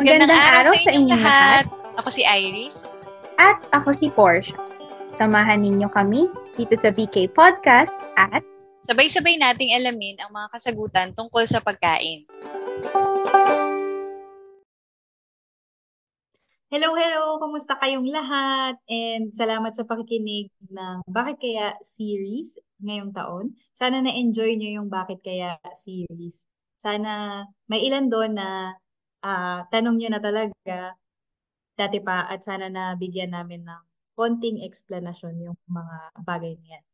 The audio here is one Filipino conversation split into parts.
Magandang, araw, sa inyong lahat. Ako si Iris. At ako si Porsche. Samahan ninyo kami dito sa BK Podcast at sabay-sabay nating alamin ang mga kasagutan tungkol sa pagkain. Hello, hello! Kumusta kayong lahat? And salamat sa pakikinig ng Bakit Kaya series ngayong taon. Sana na-enjoy nyo yung Bakit Kaya series. Sana may ilan doon na uh, tanong nyo na talaga dati pa at sana na bigyan namin ng konting explanation yung mga bagay niyan.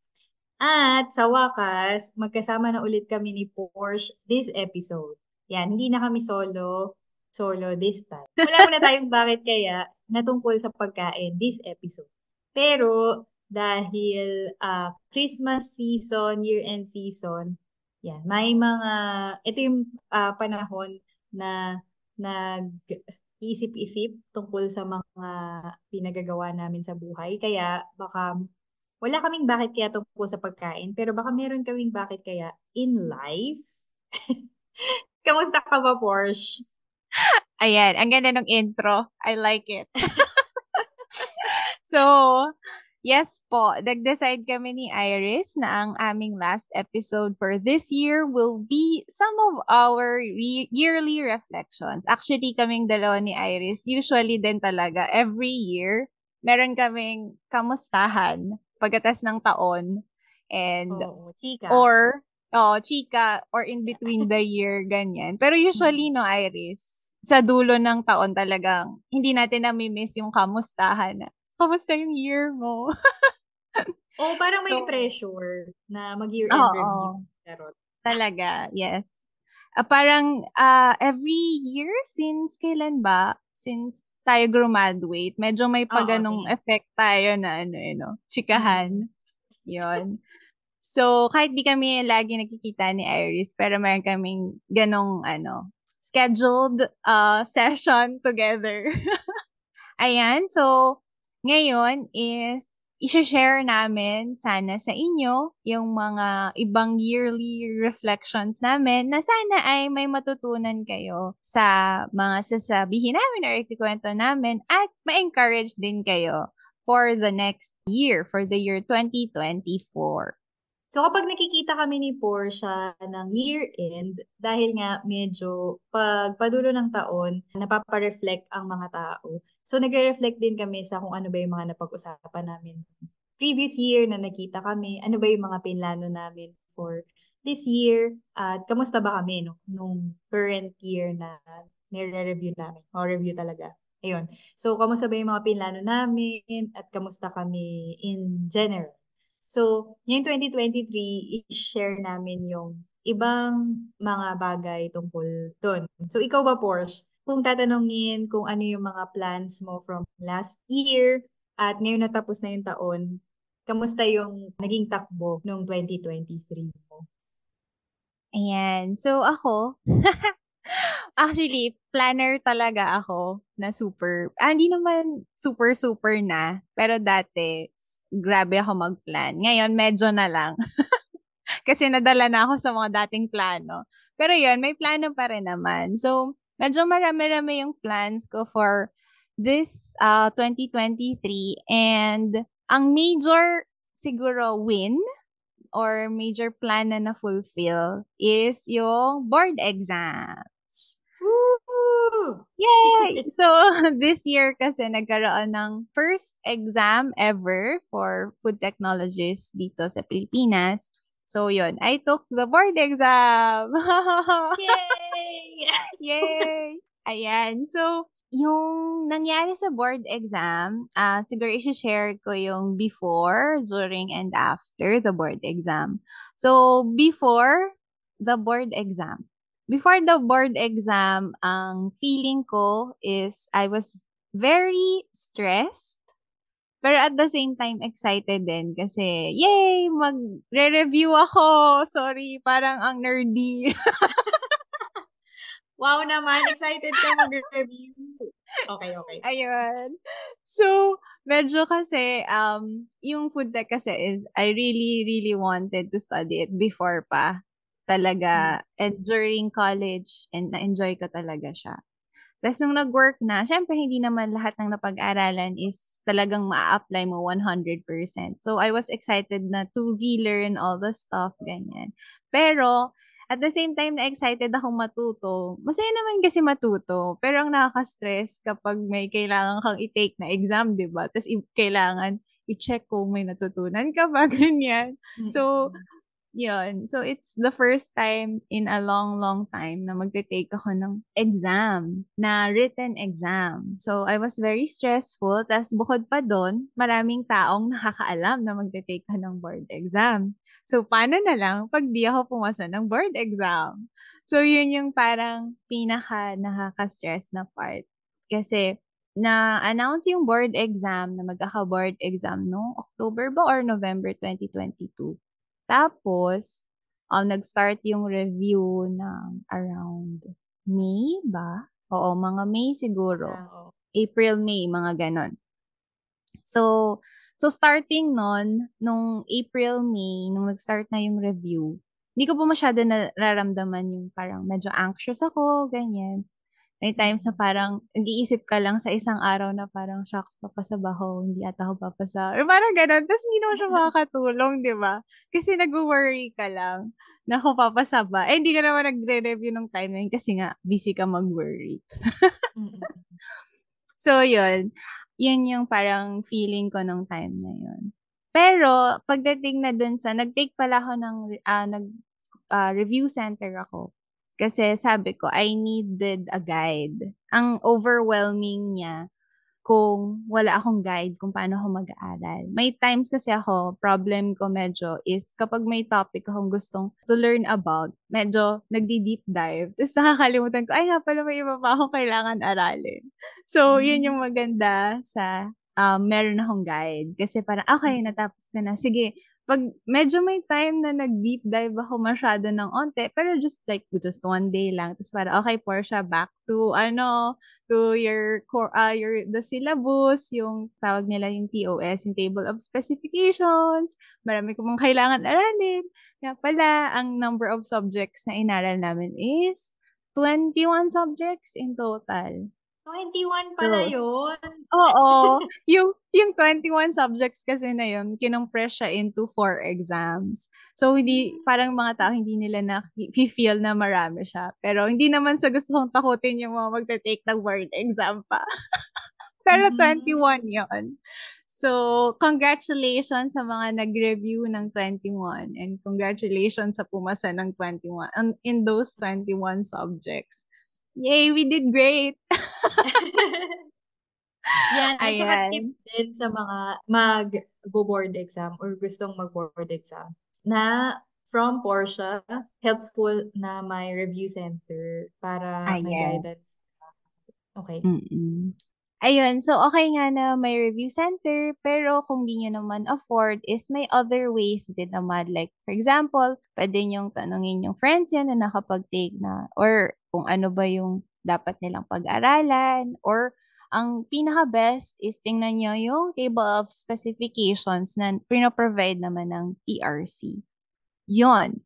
At sa wakas, magkasama na ulit kami ni Porsche this episode. Yan, hindi na kami solo, solo this time. Wala muna tayong bakit kaya natungkol sa pagkain this episode. Pero dahil uh, Christmas season, year-end season, yan, may mga, ito yung uh, panahon na nag-isip-isip tungkol sa mga pinagagawa namin sa buhay. Kaya baka wala kaming bakit kaya tungkol sa pagkain, pero baka meron kaming bakit kaya in life. Kamusta ka ba, Porsche? Ayan, ang ganda ng intro. I like it. so, Yes po, nag-decide kami ni Iris na ang aming last episode for this year will be some of our re- yearly reflections. Actually, kaming dalawa ni Iris, usually din talaga, every year, meron kaming kamustahan pagkatas ng taon. And, oh, chika. or, oh, chika, or in between the year, ganyan. Pero usually, no, Iris, sa dulo ng taon talagang, hindi natin nami-miss yung kamustahan kamusta yung year mo? oh, parang may so, pressure na mag-year end oh, review. Oh. Talaga, yes. Uh, parang uh, every year since kailan ba? Since tayo graduate, medyo may pa ganong okay. effect tayo na ano, you know, chikahan. Mm-hmm. Yon. So, kahit di kami lagi nakikita ni Iris, pero meron kaming ganong, ano, scheduled uh, session together. Ayan, so, ngayon is i-share namin sana sa inyo yung mga ibang yearly reflections namin na sana ay may matutunan kayo sa mga sasabihin namin or ikikwento namin at ma-encourage din kayo for the next year, for the year 2024. So kapag nakikita kami ni Portia ng year-end, dahil nga medyo pag padulo ng taon, napapa-reflect ang mga tao. So nagre-reflect din kami sa kung ano ba yung mga napag-usapan namin previous year na nakita kami, ano ba yung mga pinlano namin for this year, at kamusta ba kami no, nung current year na nire-review namin, o review talaga. Ayun. So, kamusta ba yung mga pinlano namin at kamusta kami in general. So, ngayong 2023, i-share namin yung ibang mga bagay tungkol doon. So, ikaw ba, Porsche, kung tatanungin kung ano yung mga plans mo from last year at ngayon natapos na yung taon, kamusta yung naging takbo noong 2023 mo? Ayan. So, ako, Actually, planner talaga ako na super, ah, hindi naman super super na, pero dati, grabe ako mag-plan. Ngayon, medyo na lang. Kasi nadala na ako sa mga dating plano. Pero yun, may plano pa rin naman. So, medyo marami-rami yung plans ko for this uh, 2023. And ang major siguro win or major plan na na-fulfill is yung board exams. Woo! Yay! so, this year kasi nagkaroon ng first exam ever for food technologists dito sa Pilipinas. So, yun. I took the board exam! Yay! Yay! Ayan. So, yung nangyari sa board exam, uh, siguro i-share ko yung before, during, and after the board exam. So, before the board exam. Before the board exam, ang feeling ko is I was very stressed. Pero at the same time, excited din kasi, yay! Magre-review ako! Sorry, parang ang nerdy. Wow naman, excited ka mag-review. Okay, okay. Ayun. So, medyo kasi, um, yung food tech kasi is, I really, really wanted to study it before pa. Talaga. Hmm. And during college, and na-enjoy ko talaga siya. Tapos nung nag-work na, syempre hindi naman lahat ng napag-aralan is talagang ma-apply mo 100%. So I was excited na to relearn all the stuff, ganyan. Pero at the same time na excited akong matuto. Masaya naman kasi matuto. Pero ang nakaka-stress kapag may kailangan kang i-take na exam, di ba? Tapos i- kailangan i-check kung may natutunan ka ba, ganyan. So, yun. So, it's the first time in a long, long time na magte-take ako ng exam, na written exam. So, I was very stressful. Tapos, bukod pa doon, maraming taong nakakaalam na magte-take ka ng board exam. So, paano na lang pag di ako pumasa ng board exam? So, yun yung parang pinaka nakaka-stress na part. Kasi, na-announce yung board exam na magkaka-board exam no October ba or November 2022. Tapos, um, nag-start yung review ng around May ba? Oo, mga May siguro. Ah, April, May, mga ganon. So, so starting nun, nung April, May, nung nag-start na yung review, hindi ko po masyado nararamdaman yung parang medyo anxious ako, ganyan. May times na parang nag-iisip ka lang sa isang araw na parang, shocks, ba ako? Hindi ata ako papasa. Or parang ganun. Tapos hindi naman siya makakatulong, di ba? Kasi nag-worry ka lang na kung papasa ba. Eh, hindi ka naman nagre-review ng time na yun kasi nga, busy ka mag-worry. so, yun. Yun yung parang feeling ko nung time na yun. Pero, pagdating na dun sa, nag-take pala ako ng, uh, nag, uh, review center ako. Kasi sabi ko, I needed a guide. Ang overwhelming niya kung wala akong guide kung paano ako mag-aaral. May times kasi ako, problem ko medyo is kapag may topic akong gustong to learn about, medyo nagdi-deep dive. Tapos nakakalimutan ko, ay nga pala may iba pa akong kailangan aralin. So, yun yung maganda sa um, meron akong guide. Kasi parang, okay, natapos ko na. Sige, pag medyo may time na nag-deep dive ako masyado ng onte, pero just like, just one day lang. Tapos para, okay, Portia, back to, ano, to your core, uh, your, the syllabus, yung tawag nila yung TOS, yung Table of Specifications. Marami ko mong kailangan aralin. Kaya pala, ang number of subjects na inaral namin is 21 subjects in total. 21 pala So, yun. Oo. yung, yung 21 subjects kasi na yun, kinumpress siya into four exams. So, hindi, parang mga tao, hindi nila na-feel na marami siya. Pero, hindi naman sa gusto kong takutin yung mga magte-take ng board exam pa. Pero, 21 yon So, congratulations sa mga nag-review ng 21 and congratulations sa pumasa ng 21 in those 21 subjects. Yay, we did great! Yan, at saka Ayan. tip din sa mga mag-board exam or gustong mag-board exam na from Portia, helpful na may review center para may guidance. Okay. Mm-mm. Ayun, so okay nga na may review center, pero kung di nyo naman afford is may other ways din naman. Like, for example, pwede nyong tanungin yung friends yan na nakapag-take na or kung ano ba yung dapat nilang pag-aralan or ang pinaka-best is tingnan nyo yung table of specifications na pinoprovide naman ng PRC. Yon.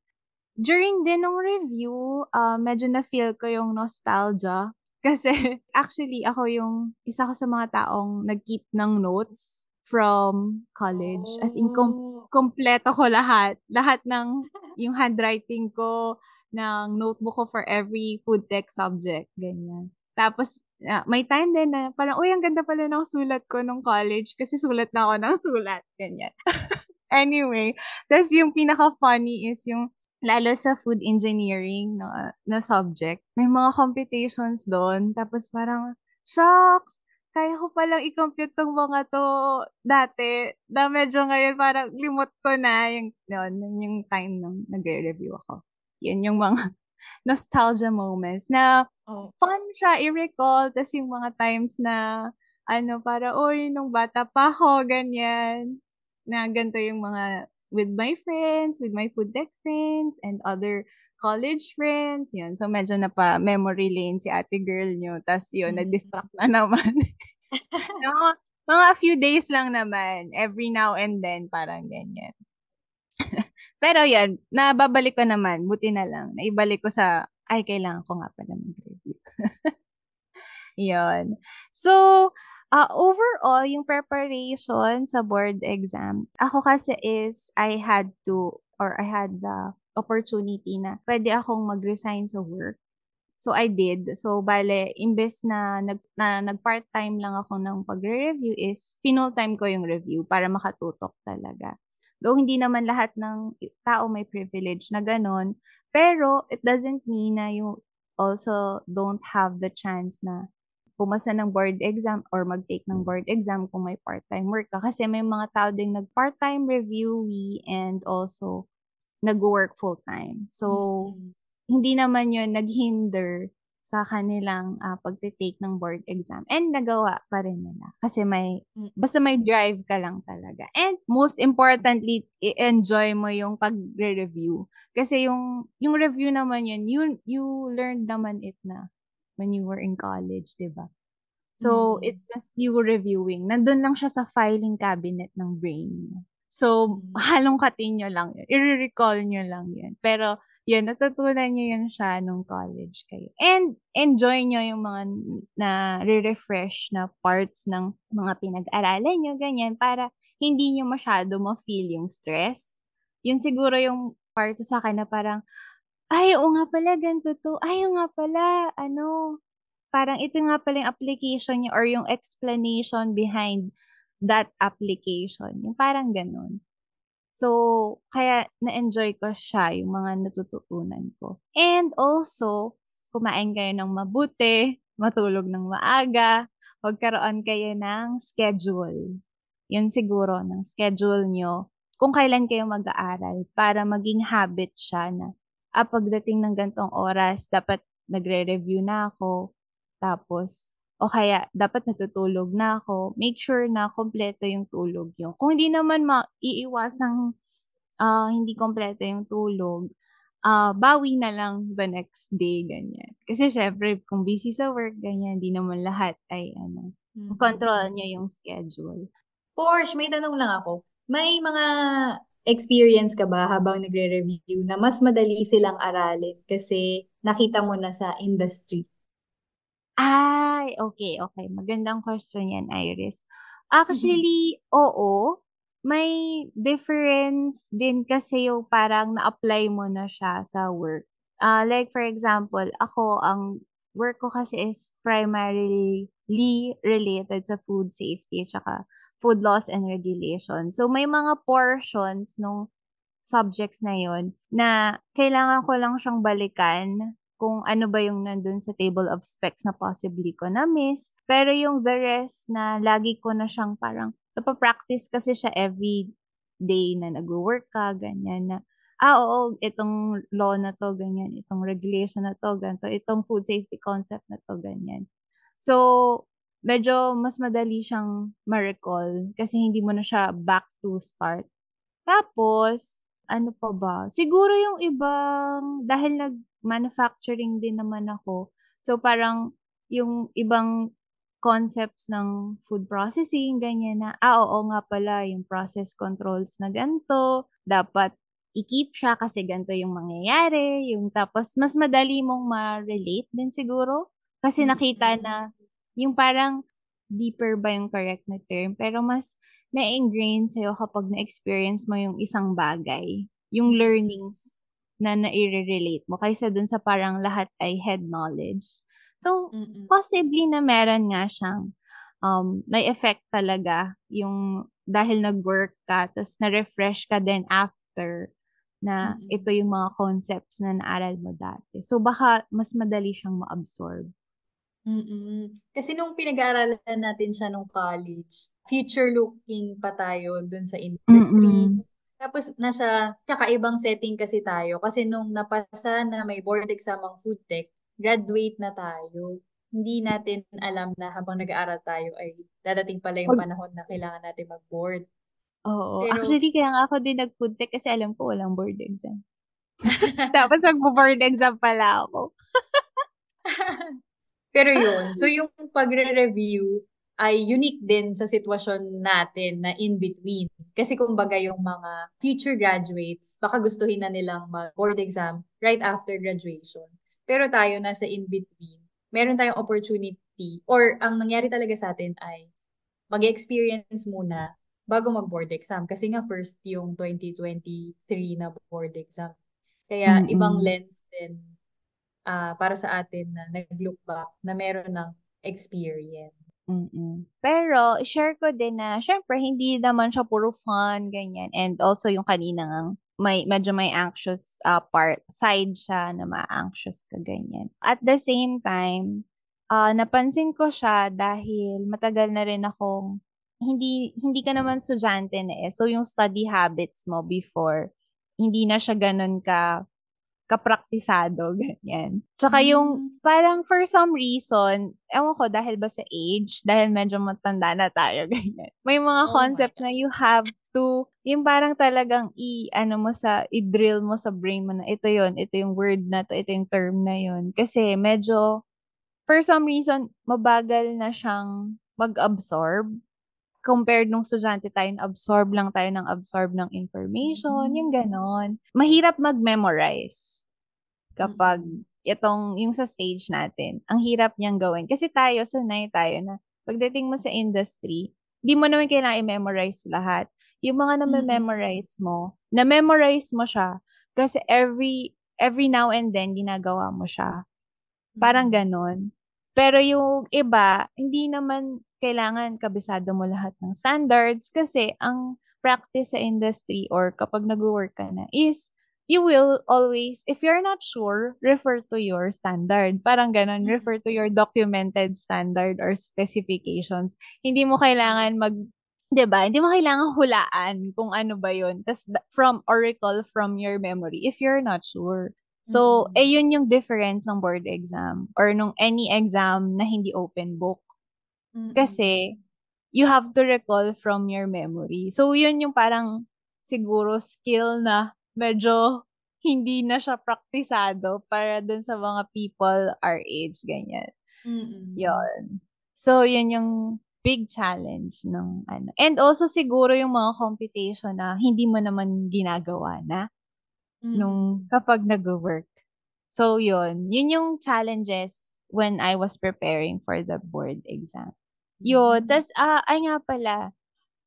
During din ng review, uh, medyo na-feel ko yung nostalgia kasi actually ako yung isa ko sa mga taong nag-keep ng notes from college. As in, com- Oh. kompleto ko lahat. Lahat ng yung handwriting ko, ng notebook ko for every food tech subject. Ganyan. Tapos, uh, may time din na parang, uy, ang ganda pala ng sulat ko nung college kasi sulat na ako ng sulat. Ganyan. anyway, tapos yung pinaka-funny is yung lalo sa food engineering na, na subject, may mga computations doon. Tapos parang, shocks! Kaya ko palang i-compute tong mga to dati. Na medyo ngayon parang limot ko na yung, yun, yung time nung nagre-review ako. Yun yung mga nostalgia moments na Oh. fun siya i-recall. Tapos yung mga times na, ano, para, oy, nung bata pa ako, ganyan. Na ganito yung mga with my friends, with my food tech friends, and other college friends. Yun. So, medyo na pa memory lane si ate girl nyo. Tapos yun, Mm. na-distract na naman. mga, mga few days lang naman. Every now and then, parang ganyan. Pero yan, nababalik ko naman. Buti na lang. Naibalik ko sa, ay, kailangan ko nga pala mag-review. Yun. So, uh, overall, yung preparation sa board exam, ako kasi is, I had to, or I had the opportunity na pwede akong mag-resign sa work. So, I did. So, bale, imbes na, nag, na nag-part-time lang ako ng pagre-review is, finul-time ko yung review para makatutok talaga. Though hindi naman lahat ng tao may privilege na ganun, pero it doesn't mean na you also don't have the chance na pumasa ng board exam or mag-take ng board exam kung may part-time work ka. Kasi may mga tao din nag-part-time reviewee and also nag-work full-time. So, Mm. hindi naman yun naghinder sa kanilang uh, pagte-take ng board exam. And nagawa pa rin nila. Kasi may, Mm. basta may drive ka lang talaga. And most importantly, i-enjoy mo yung pag-review. Kasi yung, yung review naman yun, you, you learned naman it na when you were in college, di ba? So, Mm. it's just you reviewing. Nandun lang siya sa filing cabinet ng brain mo. So, Mm. halongkatin nyo lang yun. I-recall nyo lang yun. Pero, yun, natutunan nyo yun siya nung college kayo. And, enjoy nyo yung mga na re-refresh na parts ng mga pinag-aralan nyo, ganyan, para hindi nyo masyado ma-feel yung stress. Yun siguro yung part sa akin na parang, ay, oo nga pala, ganito to. Ay, oo nga pala, ano, parang ito nga pala yung application niya or yung explanation behind that application. Yung parang ganun. So, kaya na-enjoy ko siya, yung mga natututunan ko. And also, kumain kayo ng mabuti, matulog ng maaga, magkaroon kayo ng schedule. Yun siguro, ng schedule nyo kung kailan kayo mag-aaral para maging habit siya na ah, pagdating ng gantong oras, dapat nagre-review na ako. Tapos, o kaya, dapat natutulog na ako. Make sure na kompleto yung tulog nyo. Kung hindi naman maiiwasang uh, hindi kompleto yung tulog, uh, bawi na lang the next day, ganyan. Kasi syempre, kung busy sa work, ganyan, hindi naman lahat ay, ano, Mm. control nyo yung schedule. Porsche, may tanong lang ako. May mga experience ka ba habang nagre-review na mas madali silang aralin kasi nakita mo na sa industry? Ay, okay, okay. Magandang question yan, Iris. Actually, oo. May difference din kasi yung parang na-apply mo na siya sa work. Uh, like for example, ako, ang work ko kasi is primarily related sa food safety at food laws and regulations. So, may mga portions nung subjects na yon na kailangan ko lang siyang balikan kung ano ba yung nandun sa table of specs na possibly ko na miss. Pero yung the rest na lagi ko na siyang parang napapractice kasi siya every day na nag-work ka, ganyan na, ah, oo, itong law na to, ganyan, itong regulation na to, ganito, itong food safety concept na to, ganyan. So, medyo mas madali siyang ma-recall kasi hindi mo na siya back to start. Tapos, ano pa ba? Siguro yung ibang, dahil nag-manufacturing din naman ako, so parang yung ibang concepts ng food processing, ganyan na, ah, oo nga pala, yung process controls na ganito, dapat i-keep siya kasi ganito yung mangyayari, yung tapos mas madali mong ma-relate din siguro. Kasi nakita na yung parang deeper ba yung correct na term, pero mas na-ingrain sa'yo kapag na-experience mo yung isang bagay, yung learnings na na-relate mo, kaysa dun sa parang lahat ay head knowledge. So, Mm-mm. possibly na meron nga siyang um, may effect talaga yung dahil nag-work ka, tapos na-refresh ka din after na Mm-mm. ito yung mga concepts na naaral mo dati. So, baka mas madali siyang ma-absorb. Mm-mm. Kasi nung pinag-aaralan natin siya nung college, future-looking pa tayo dun sa industry. Mm-mm. Tapos nasa kakaibang setting kasi tayo. Kasi nung napasa na may board exam ang food tech, graduate na tayo. Hindi natin alam na habang nag-aaral tayo ay dadating pala yung panahon na kailangan natin mag-board. Oo. Pero- Actually, kaya nga ako din nag-food tech kasi alam ko walang board exam. Tapos mag-board exam pala ako. Pero yun, so yung pagre-review ay unique din sa sitwasyon natin na in between. Kasi kumbaga yung mga future graduates, baka gustuhin na nilang mag-board exam right after graduation. Pero tayo nasa in between. Meron tayong opportunity 50. Or ang nangyari talaga sa atin ay mag-experience muna bago mag-board exam. Kasi nga first yung 2023 na board exam. Kaya Mm-mm. ibang lens din ah, para sa atin na nag-look back na meron ng experience. Mm-mm. Pero, share ko din na, syempre, hindi naman siya puro fun, ganyan. And also, yung kanina may, medyo may anxious uh, part, side siya na ma-anxious ka, ganyan. At the same time, uh, napansin ko siya dahil matagal na rin akong, hindi, hindi ka naman estudyante na eh. So, yung study habits mo before, hindi na siya ganun ka kapraktisado, ganyan. Tsaka yung, parang for some reason, ewan ko, dahil ba sa age, dahil medyo matanda na tayo, ganyan. May mga Oh concepts na you have to, yung parang talagang i, ano mo sa, i-drill mo sa brain mo na ito yon ito yung word na to, ito yung term na yon Kasi medyo, for some reason, mabagal na siyang mag-absorb compared nung estudyante tayo, absorb lang tayo ng absorb ng information, yung ganon. Mahirap mag-memorize kapag itong, yung sa stage natin. Ang hirap niyang gawin. Kasi tayo, sanay tayo na pagdating mo sa industry, di mo naman kailangan i-memorize lahat. Yung mga na-memorize mo, na-memorize mo siya kasi every every now and then ginagawa mo siya. Parang ganon. Pero yung iba, hindi naman kailangan kabisado mo lahat ng standards kasi ang practice sa industry or kapag nag-work ka na is you will always, if you're not sure, refer to your standard. Parang ganon, refer to your documented standard or specifications. Hindi mo kailangan mag, 'di ba? Hindi mo kailangan hulaan kung ano ba 'yun. Tas from or recall from your memory if you're not sure. So, Mm-mm. eh yun yung difference ng board exam or nung any exam na hindi open book. Kasi you have to recall from your memory. So, yun yung parang siguro skill na medyo hindi na siya praktisado para dun sa mga people our age, ganyan. Mm-mm. Yun. So, yun yung big challenge ng ano. And also siguro yung mga computation na hindi mo naman ginagawa na nung kapag nag-work. So, yun. Yun yung challenges when I was preparing for the board exam. Yun. Tas, ah, ay nga pala,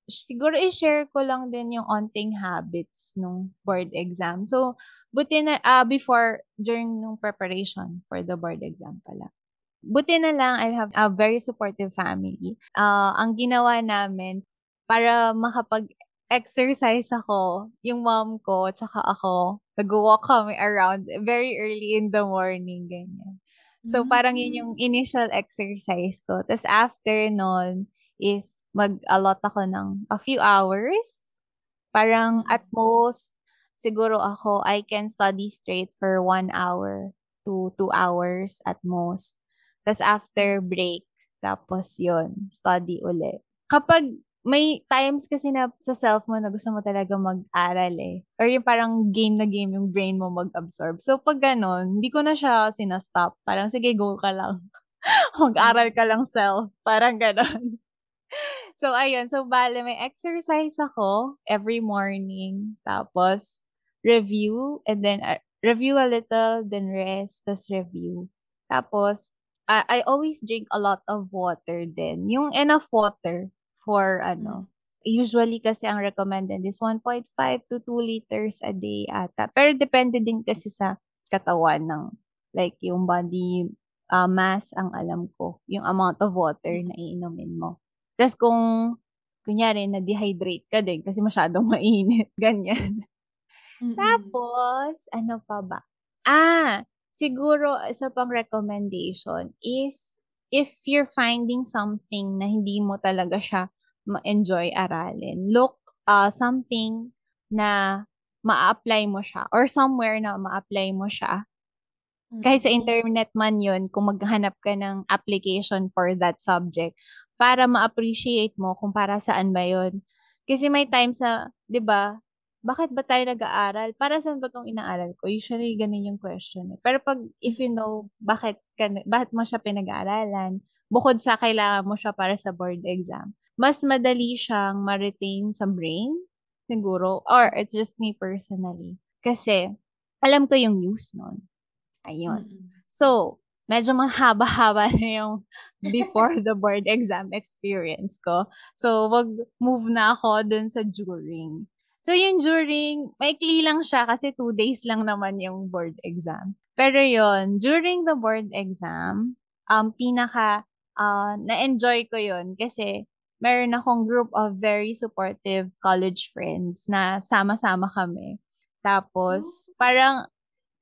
siguro i-share ko lang din yung onting habits nung board exam. So, buti na, ah, before, during nung preparation for the board exam pala. Buti na lang, I have a very supportive family. Ah, ang ginawa namin, para makapag-exercise ako, yung mom ko, tsaka ako, nag-walk kami around very early in the morning, ganyan. So, parang yun yung initial exercise ko. Tapos after nun is mag-allot ako ng a few hours. Parang at most, siguro ako, I can study straight for one hour to two hours at most. Tapos after break, tapos yun, study ulit. Kapag may times kasi na sa self mo na gusto mo talaga mag-aral eh. Or yung parang game na game yung brain mo mag-absorb. So, pag ganun, hindi ko na siya sinastop. Parang, sige, go ka lang. mag-aral ka lang self. Parang ganun. so, ayun. So, bale, may exercise ako every morning. Tapos, review. And then, uh, review a little, then rest, tas review. Tapos, I, I always drink a lot of water din. Yung enough water for ano. Usually kasi ang recommended is 1.5 to 2 liters a day ata. Pero depende din kasi sa katawan ng like yung body uh, mass ang alam ko. Yung amount of water na iinumin mo. Tapos kung kunyari na-dehydrate ka din kasi masyadong mainit. Ganyan. Tapos, ano pa ba? Ah, siguro isa pang recommendation is if you're finding something na hindi mo talaga siya ma-enjoy aralin, look uh, something na ma-apply mo siya or somewhere na ma-apply mo siya. Kahit sa internet man yun, kung maghanap ka ng application for that subject para ma-appreciate mo kung para saan ba yun. Kasi may times na, di ba, bakit ba tayo nag-aaral? Para saan ba itong inaaral ko? Usually, ganun yung question. Eh. Pero pag, if you know, bakit, ka, bakit mo siya pinag-aaralan, bukod sa kailangan mo siya para sa board exam, mas madali siyang ma-retain sa brain, siguro. Or, it's just me personally. Kasi, alam ko yung use nun. Ayun. So, medyo mahaba-haba na yung before the board exam experience ko. So, wag move na ako dun sa during. So, yung during, maikli lang siya kasi two days lang naman yung board exam. Pero yon during the board exam, um, pinaka, uh, na-enjoy ko yon kasi meron akong group of very supportive college friends na sama-sama kami. Tapos, parang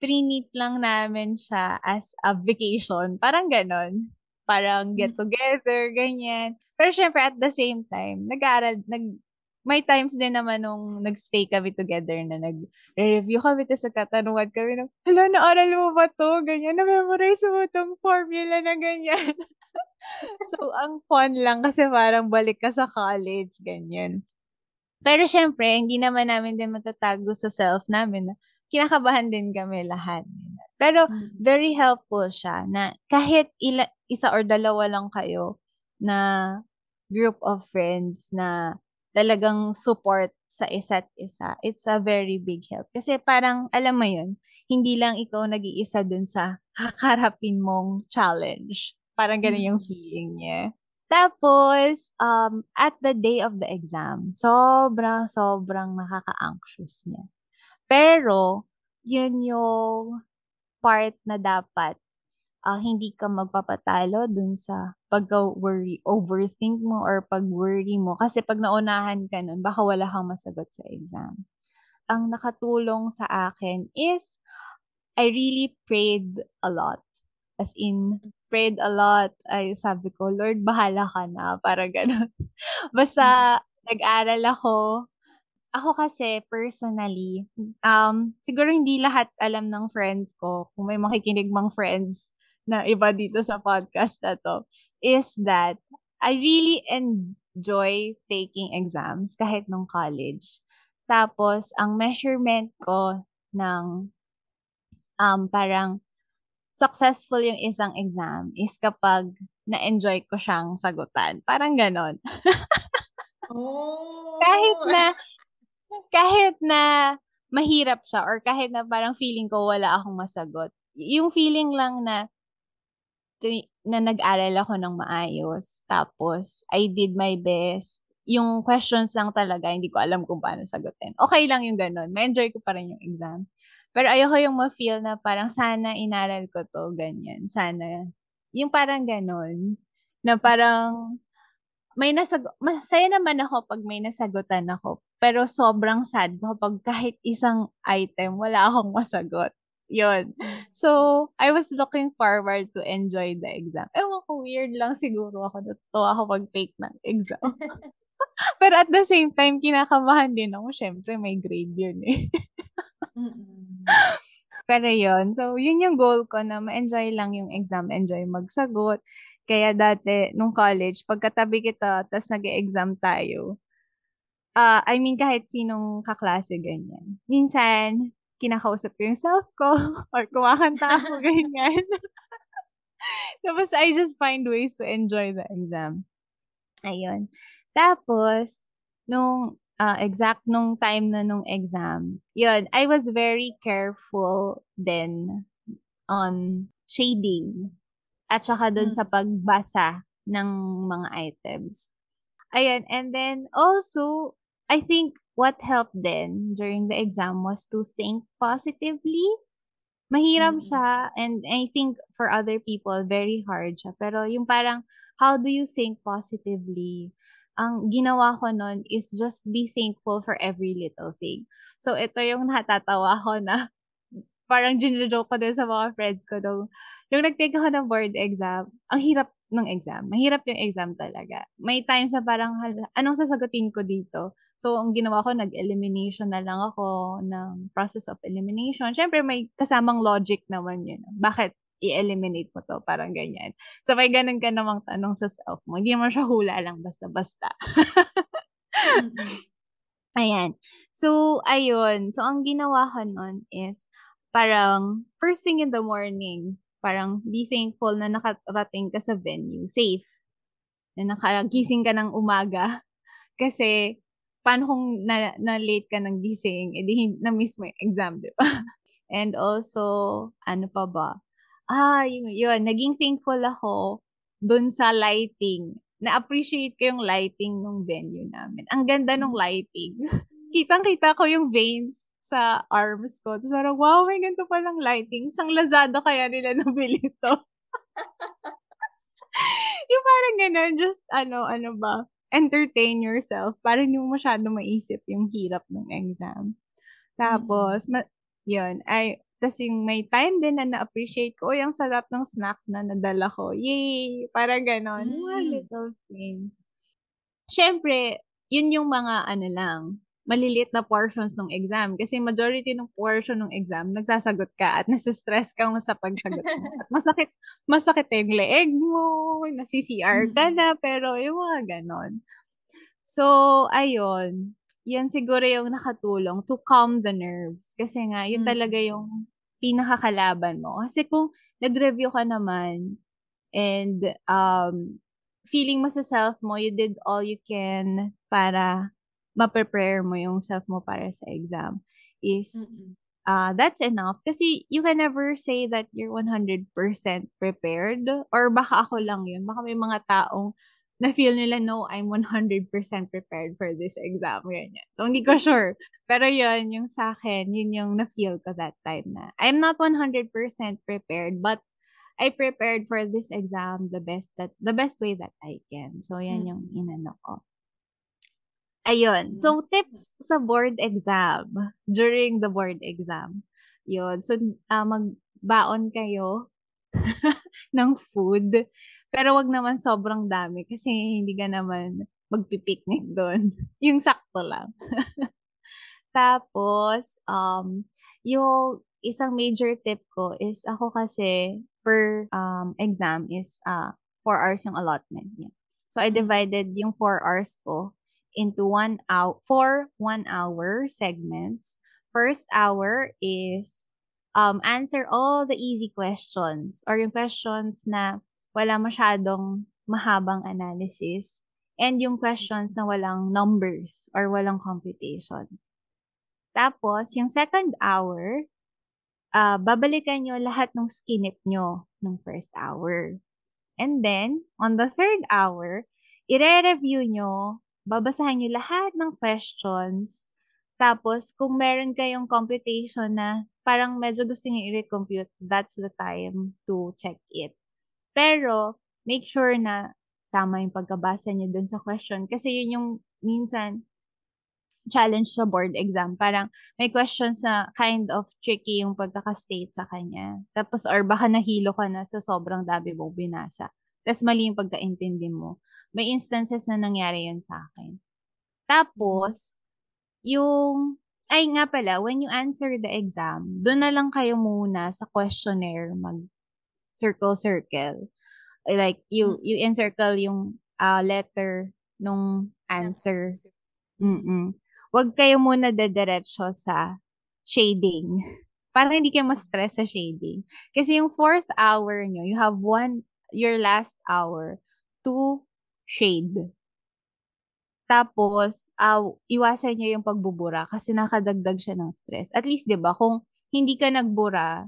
trinit lang namin siya as a vacation. Parang ganon. Parang get together, ganyan. Pero syempre, at the same time, nag-aaral, nag, may times din naman nung nag-stay kami together na nag-review kami, tapos nagkatanungan kami ng, hala, naaral mo ba to? Ganyan, na-memorize mo tong formula na ganyan. so, ang fun lang kasi parang balik ka sa college, ganyan. Pero syempre, hindi naman namin din matatago sa self namin na kinakabahan din kami lahat. Pero Mm. very helpful siya na kahit ila, isa or dalawa lang kayo na group of friends na talagang support sa isa't isa, it's a very big help. Kasi parang, alam mo yun, hindi lang ikaw nag-iisa dun sa hakarapin mong challenge. Parang ganun yung feeling niya. Tapos, um, at the day of the exam, sobrang, sobrang nakaka-anxious niya. Pero, yun yung part na dapat uh, hindi ka magpapatalo dun sa pag-worry, overthink mo or pag-worry mo. Kasi pag naunahan ka nun, baka wala kang masagot sa exam. Ang nakatulong sa akin is, I really prayed a lot. As in, prayed a lot. Ay, sabi ko, Lord, bahala ka na. Para ganun. Basta, nag-aral ako. Ako kasi, personally, um, siguro hindi lahat alam ng friends ko, kung may makikinig mang friends na iba dito sa podcast na to, is that I really enjoy taking exams kahit nung college. Tapos, ang measurement ko ng um, parang successful yung isang exam is kapag na-enjoy ko siyang sagutan. Parang ganon. oh. kahit na, kahit na mahirap siya or kahit na parang feeling ko wala akong masagot. Yung feeling lang na na nag-aral ako ng maayos. Tapos, I did my best. Yung questions lang talaga, hindi ko alam kung paano sagutin. Okay lang yung ganun. May-enjoy ko pa rin yung exam. Pero ayoko yung ma-feel na parang sana inaral ko to, ganyan. Sana. Yung parang ganun. Na parang may nasag masaya naman ako pag may nasagutan ako. Pero sobrang sad ko pag kahit isang item wala akong masagot. Yun. So, I was looking forward to enjoy the exam. Ewan ko, weird lang siguro ako. Natutuwa ako pag-take ng exam. Pero at the same time, kinakabahan din ako. Siyempre, may grade yun eh. Pero yun. So, yun yung goal ko na ma-enjoy lang yung exam, enjoy magsagot. Kaya dati, nung college, pagkatabi kita, tas nag exam tayo, uh, I mean, kahit sinong kaklase, ganyan. Minsan, kinakausap ko yung self ko or kumakanta ako, ganyan. Tapos, I just find ways to enjoy the exam. Ayun. Tapos, nung uh, exact nung time na nung exam, yun, I was very careful then on shading at saka dun mm. sa pagbasa ng mga items. Ayun, and then also, I think what helped then during the exam was to think positively. Mahirap mm-hmm. siya and I think for other people very hard siya. Pero yung parang how do you think positively? Ang ginawa ko nun is just be thankful for every little thing. So ito yung natatawa ko na parang joke ko din sa mga friends ko nung, nung nag-take ako ng board exam, ang hirap ng exam. Mahirap yung exam talaga. May times na parang, anong sasagutin ko dito? So, ang ginawa ko, nag-elimination na lang ako ng process of elimination. Siyempre, may kasamang logic naman yun. Bakit i-eliminate mo to? Parang ganyan. So, may ganun ka namang tanong sa self mo. Hindi naman siya hula lang basta-basta. Ayan. So, ayun. So, ang ginawa ko nun is, parang, first thing in the morning, parang be thankful na nakarating ka sa venue, safe. Na nakagising ka ng umaga. Kasi, paano kung na, na late ka ng gising, edi na-miss mo yung exam, di ba? And also, ano pa ba? ah, yun, yun, naging thankful ako dun sa lighting. Na-appreciate ko yung lighting ng venue namin. Ang ganda ng lighting. Kitang-kita ko yung veins sa arms ko. Tapos parang, wow, may ganito palang lighting. Isang Lazada kaya nila nabili to. yung parang ganun, just ano, ano ba, entertain yourself para hindi mo masyado maisip yung hirap ng exam. Tapos, ma- yun, ay, tas yung may time din na na-appreciate ko, uy, ang sarap ng snack na nadala ko. Yay! Parang ganon. Mga Mm. little things. Siyempre, yun yung mga ano lang, malilit na portions ng exam. Kasi majority ng portion ng exam, nagsasagot ka at nasa-stress ka sa pagsagot mo. At masakit, masakit yung leeg mo, nasi-CR ka na, pero yung mga ganon. So, ayun. Yan siguro yung nakatulong to calm the nerves. Kasi nga, yun Mm. talaga yung pinakakalaban mo. Kasi kung nag-review ka naman and um, feeling mo sa self mo, you did all you can para ma-prepare mo yung self mo para sa exam is uh, that's enough. Kasi you can never say that you're 100% prepared. Or baka ako lang yun. Baka may mga taong na feel nila, no, I'm 100% prepared for this exam. Ganyan. So, hindi ko sure. Pero yun, yung sa akin, yun yung na-feel ko that time na I'm not 100% prepared, but I prepared for this exam the best that the best way that I can. So, yan yung inano ko. Ayun. So, tips sa board exam. During the board exam. Yun. So, ah, magbaon kayo ng food. Pero wag naman sobrang dami kasi hindi ka naman magpipiknik doon. Yung sakto lang. Tapos, um, yung isang major tip ko is ako kasi per um, exam is uh, 4 hours yung allotment niya. So, I divided yung 4 hours ko into one hour, four one hour segments. First hour is um, answer all the easy questions or yung questions na wala masyadong mahabang analysis and yung questions na walang numbers or walang computation. Tapos, yung second hour, uh, babalikan nyo lahat ng skinip nyo ng first hour. And then, on the third hour, ire-review nyo babasahin nyo lahat ng questions. Tapos, kung meron kayong computation na parang medyo gusto nyo i-recompute, that's the time to check it. Pero, make sure na tama yung pagkabasa nyo dun sa question. Kasi yun yung minsan challenge sa board exam. Parang may questions na kind of tricky yung pagkakastate sa kanya. Tapos, or baka nahilo ka na sa sobrang dami mong binasa. Tapos, mali yung pagkaintindi mo. May instances na nangyari yun sa akin. Tapos, yung, ay nga pala, when you answer the exam, doon na lang kayo muna sa questionnaire mag circle-circle. Like, you, you encircle yung uh, letter nung answer. Mm-mm. Huwag kayo muna dediretso sa shading. Para hindi kayo ma-stress sa shading. Kasi yung fourth hour nyo, you have one, your last hour to shade. Tapos, uh, iwasan nyo yung pagbubura kasi nakadagdag siya ng stress. At least, di ba, kung hindi ka nagbura,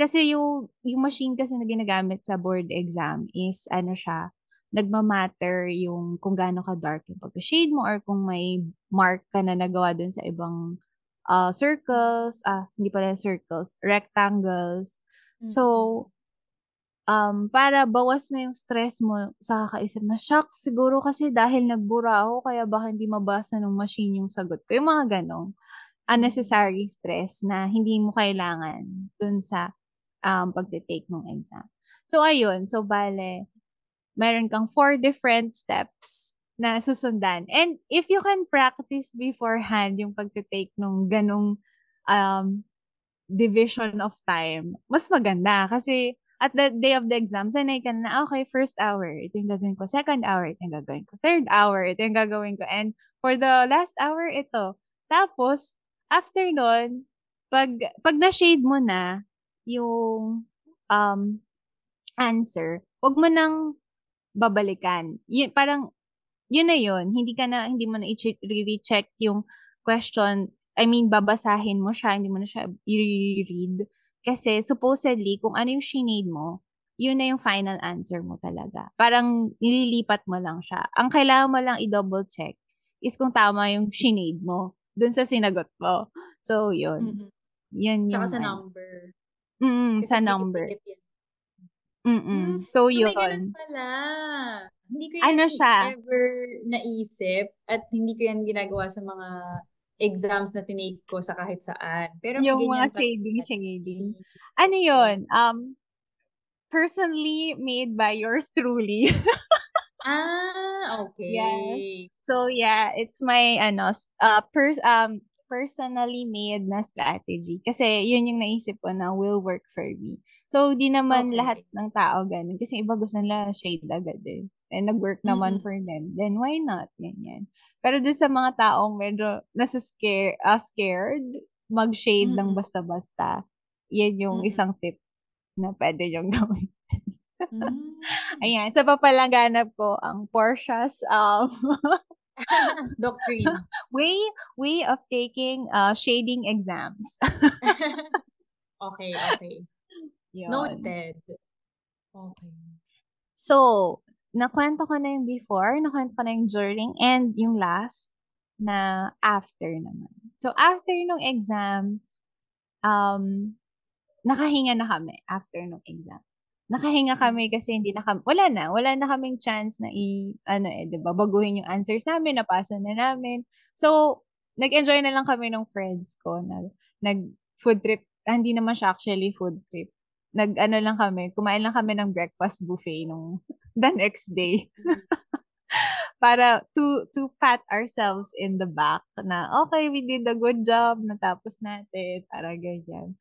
kasi yung, yung machine kasi na ginagamit sa board exam is, ano siya, nagmamatter yung kung gaano ka dark yung pag-shade mo or kung may mark ka na nagawa dun sa ibang uh, circles, ah, hindi pala circles, rectangles. So, um, para bawas na yung stress mo sa kakaisip na, shucks, siguro kasi dahil nagbura ako, kaya baka hindi mabasa ng machine yung sagot ko. Yung mga ganong unnecessary stress na hindi mo kailangan dun sa um, pagte-take ng exam. So, ayun. So, bale, meron kang four different steps na susundan. And if you can practice beforehand yung pagte-take ng ganong um, division of time, mas maganda. Kasi at the day of the exam, sanay ka na, okay, first hour, ito yung gagawin ko. Second hour, ito yung gagawin ko. Third hour, ito yung gagawin ko. And for the last hour, ito. Tapos, after nun, pag, pag na-shade mo na yung um, answer, wag mo nang babalikan. Yun, parang, yun na yun. Hindi ka na, hindi mo na i-recheck yung question. I mean, babasahin mo siya, hindi mo na siya i-read. Kasi supposedly, kung ano yung shinade mo, yun na yung final answer mo talaga. Parang nililipat mo lang siya. Ang kailangan mo lang i-double check is kung tama yung shinade mo dun sa sinagot mo. So, yun. Mhm. Yun yung... Tsaka sa ano. number. Mm, sa number. Mm-mm. Hmm, So, may yun. ganun pala. Hindi ko yan Ano siya? ever naisip at hindi ko yan ginagawa sa mga exams na tinake ko sa kahit saan. Pero Yung mga pala shading, shading. Ano yun? Um, personally made by yours truly. Ah, okay. So yeah, it's my ano uh pers um personally made na strategy kasi yun yung naisip ko na will work for me. So di naman Okay. lahat ng tao ganun kasi iba gusto nila shade agad eh. And nag-work naman Mm-mm. for them. Then why not? Ganyan. Pero doon sa mga taong medyo nasa scare, uh, scared mag-shade ng Mm-mm. basta-basta, yan yung Mm-mm. isang tip na pwede yung gawin. Mm. Ayan, sa papalaganap ko ang Portia's um Doctrine. way way of taking uh shading exams. Okay, okay. Yun. Noted. Okay. So, nakwento ko na yung before, nakwento ko na yung during, and yung last na after naman. So, after nung exam, um, nakahinga na kami after nung exam. Nakahinga kami kasi hindi na kami, wala na, wala na kaming chance na i, ano eh, di ba, baguhin yung answers namin, napasa na namin. So, nag-enjoy na lang kami ng friends ko, nag, nag food trip, ah, hindi naman siya actually food trip. Nag, ano lang kami, kumain lang kami ng breakfast buffet nung the next day. Para to, to pat ourselves in the back na, okay, we did a good job, natapos natin, para ganyan.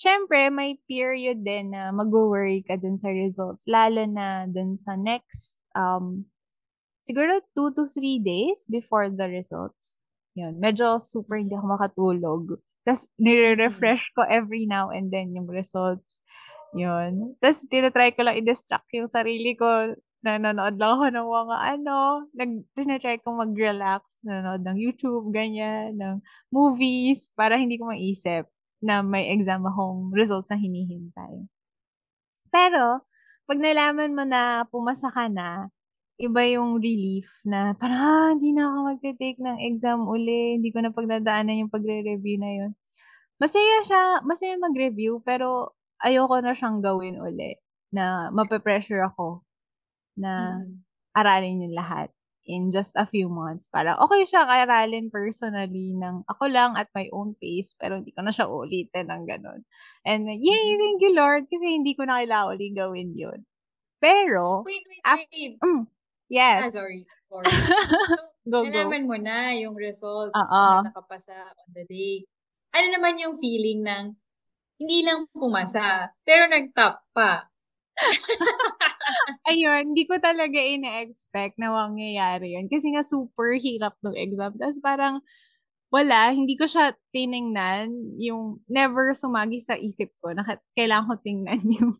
Siyempre, may period din na mag-worry ka dun sa results. Lalo na dun sa next, um, siguro two to three days before the results. Yun. Medyo super hindi ako makatulog. Tapos, nire-refresh ko every now and then yung results. Yun. Tapos, tinatry ko lang i-distract yung sarili ko. Nanonood lang ako ng mga ano. Nag, tinatry ko mag-relax. Nanonood ng YouTube, ganyan, ng movies, para hindi ko maisip na may exam akong results na hinihintay. Pero, pag nalaman mo na pumasa ka na, iba yung relief na parang, ah, hindi na ako magte-take ng exam uli, hindi ko na pagdadaanan yung pagre-review na yun. Masaya siya, masaya mag-review, pero ayoko na siyang gawin uli na mape-pressure ako na Mhm. aralin yung lahat in just a few months. Parang okay siya aralin personally ng ako lang at my own pace, pero hindi ko na siya ulitin ng ganun. And yay, Mhm. thank you Lord, kasi hindi ko na kailangan ulit gawin yun. Pero, Wait, wait, wait. mm, yes. Ah, sorry. Sorry. So, go, go. nalaman mo na yung results Oo. na nakapasa on the day. Ano naman yung feeling ng hindi lang pumasa, pero nag-top pa? Ayun, hindi ko talaga ina-expect na mangyayari yun. Kasi nga super hirap ng exam. Tapos parang, wala, hindi ko siya tiningnan. Yung never sumagi sa isip ko na ka- kailangan ko tingnan yung,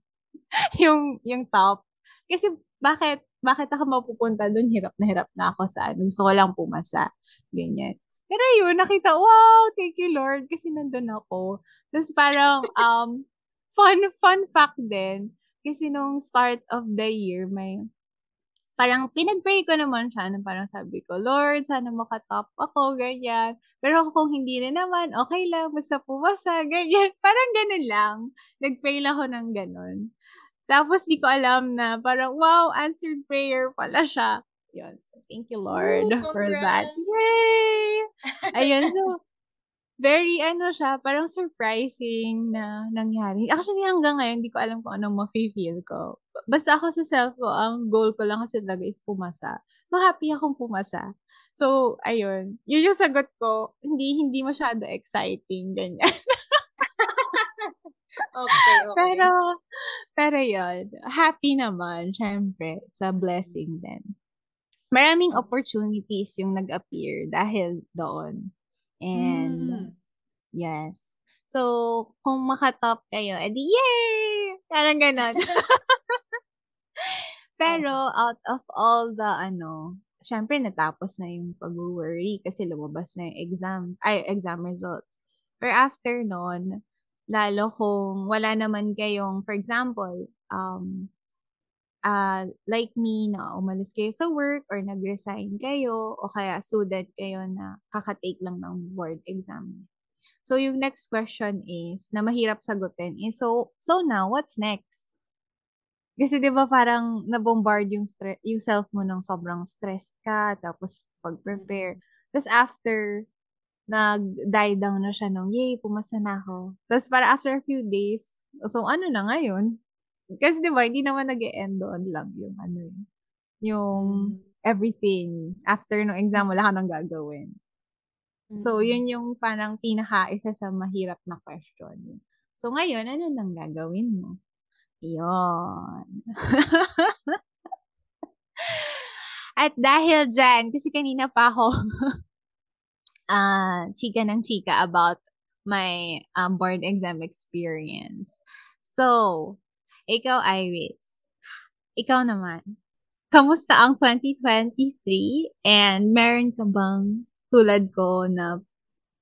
yung, yung top. Kasi bakit, bakit ako mapupunta doon? Hirap na hirap na ako sa ano. Gusto ko lang pumasa. Ganyan. Pero yun, nakita, wow, thank you Lord, kasi nandun ako. Tapos parang, um, fun, fun fact din, kasi nung start of the year, may, parang pinag-pray ko naman siya, na parang sabi ko, Lord, sana makatop ako, ganyan. Pero kung hindi na naman, okay lang, basta pumasa, ganyan. Parang ganun lang. Nag-pray lang ako ng ganun. Tapos, di ko alam na, parang, wow, answered prayer pala siya. Yun. So, thank you, Lord, Ooh, for that. Yay! Ayun, so, very, ano siya, parang surprising na nangyari. Actually, hanggang ngayon, hindi ko alam kung anong mafe-feel ko. Basta ako sa self ko, ang goal ko lang kasi talaga is pumasa. Ma-happy akong pumasa. So, ayun. Yun yung sagot ko. Hindi, hindi masyado exciting, ganyan. Okay, okay. Pero, pero yun. Happy naman, syempre. Sa blessing din. Maraming opportunities yung nag-appear dahil doon. And, Mm. yes. So, kung makatop kayo, edi yay! Parang ganon. Pero, out of all the, ano, syempre natapos na yung pag-worry kasi lumabas na yung exam, ay, exam results. Pero after nun, Lalo kung wala naman kayong, for example, um, uh, like me na umalis kayo sa work or nag-resign kayo o kaya student kayo na kakatake lang ng board exam. So, yung next question is, na mahirap sagutin is, so, so now, what's next? Kasi 'di ba parang na-bombard yung stre- yung self mo ng sobrang stressed ka tapos pag-prepare. Tapos after nag-die down na siya nung, yay, pumasa na ako. Tapos para after a few days, so ano na ngayon? Kasi 'di ba hindi naman nag-e-end on lang yung ano yun, yung everything. After no exam, wala ka nang gagawin. So, yun yung parang pinaka-isa sa mahirap na question. So, ngayon, ano nang gagawin mo? Yun. At dahil dyan, kasi kanina pa ako uh, chika ng chika about my um, board exam experience. So, ikaw, Iris. Ikaw naman. Kamusta ang 2023? And meron ka bang tulad ko na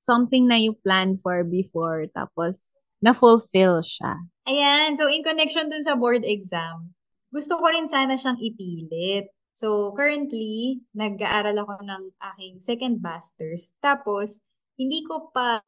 something na you planned for before tapos na-fulfill siya? Ayan. So, in connection dun sa board exam, gusto ko rin sana siyang ipilit. So, currently, nag-aaral ako ng aking second master's. Tapos, hindi ko pa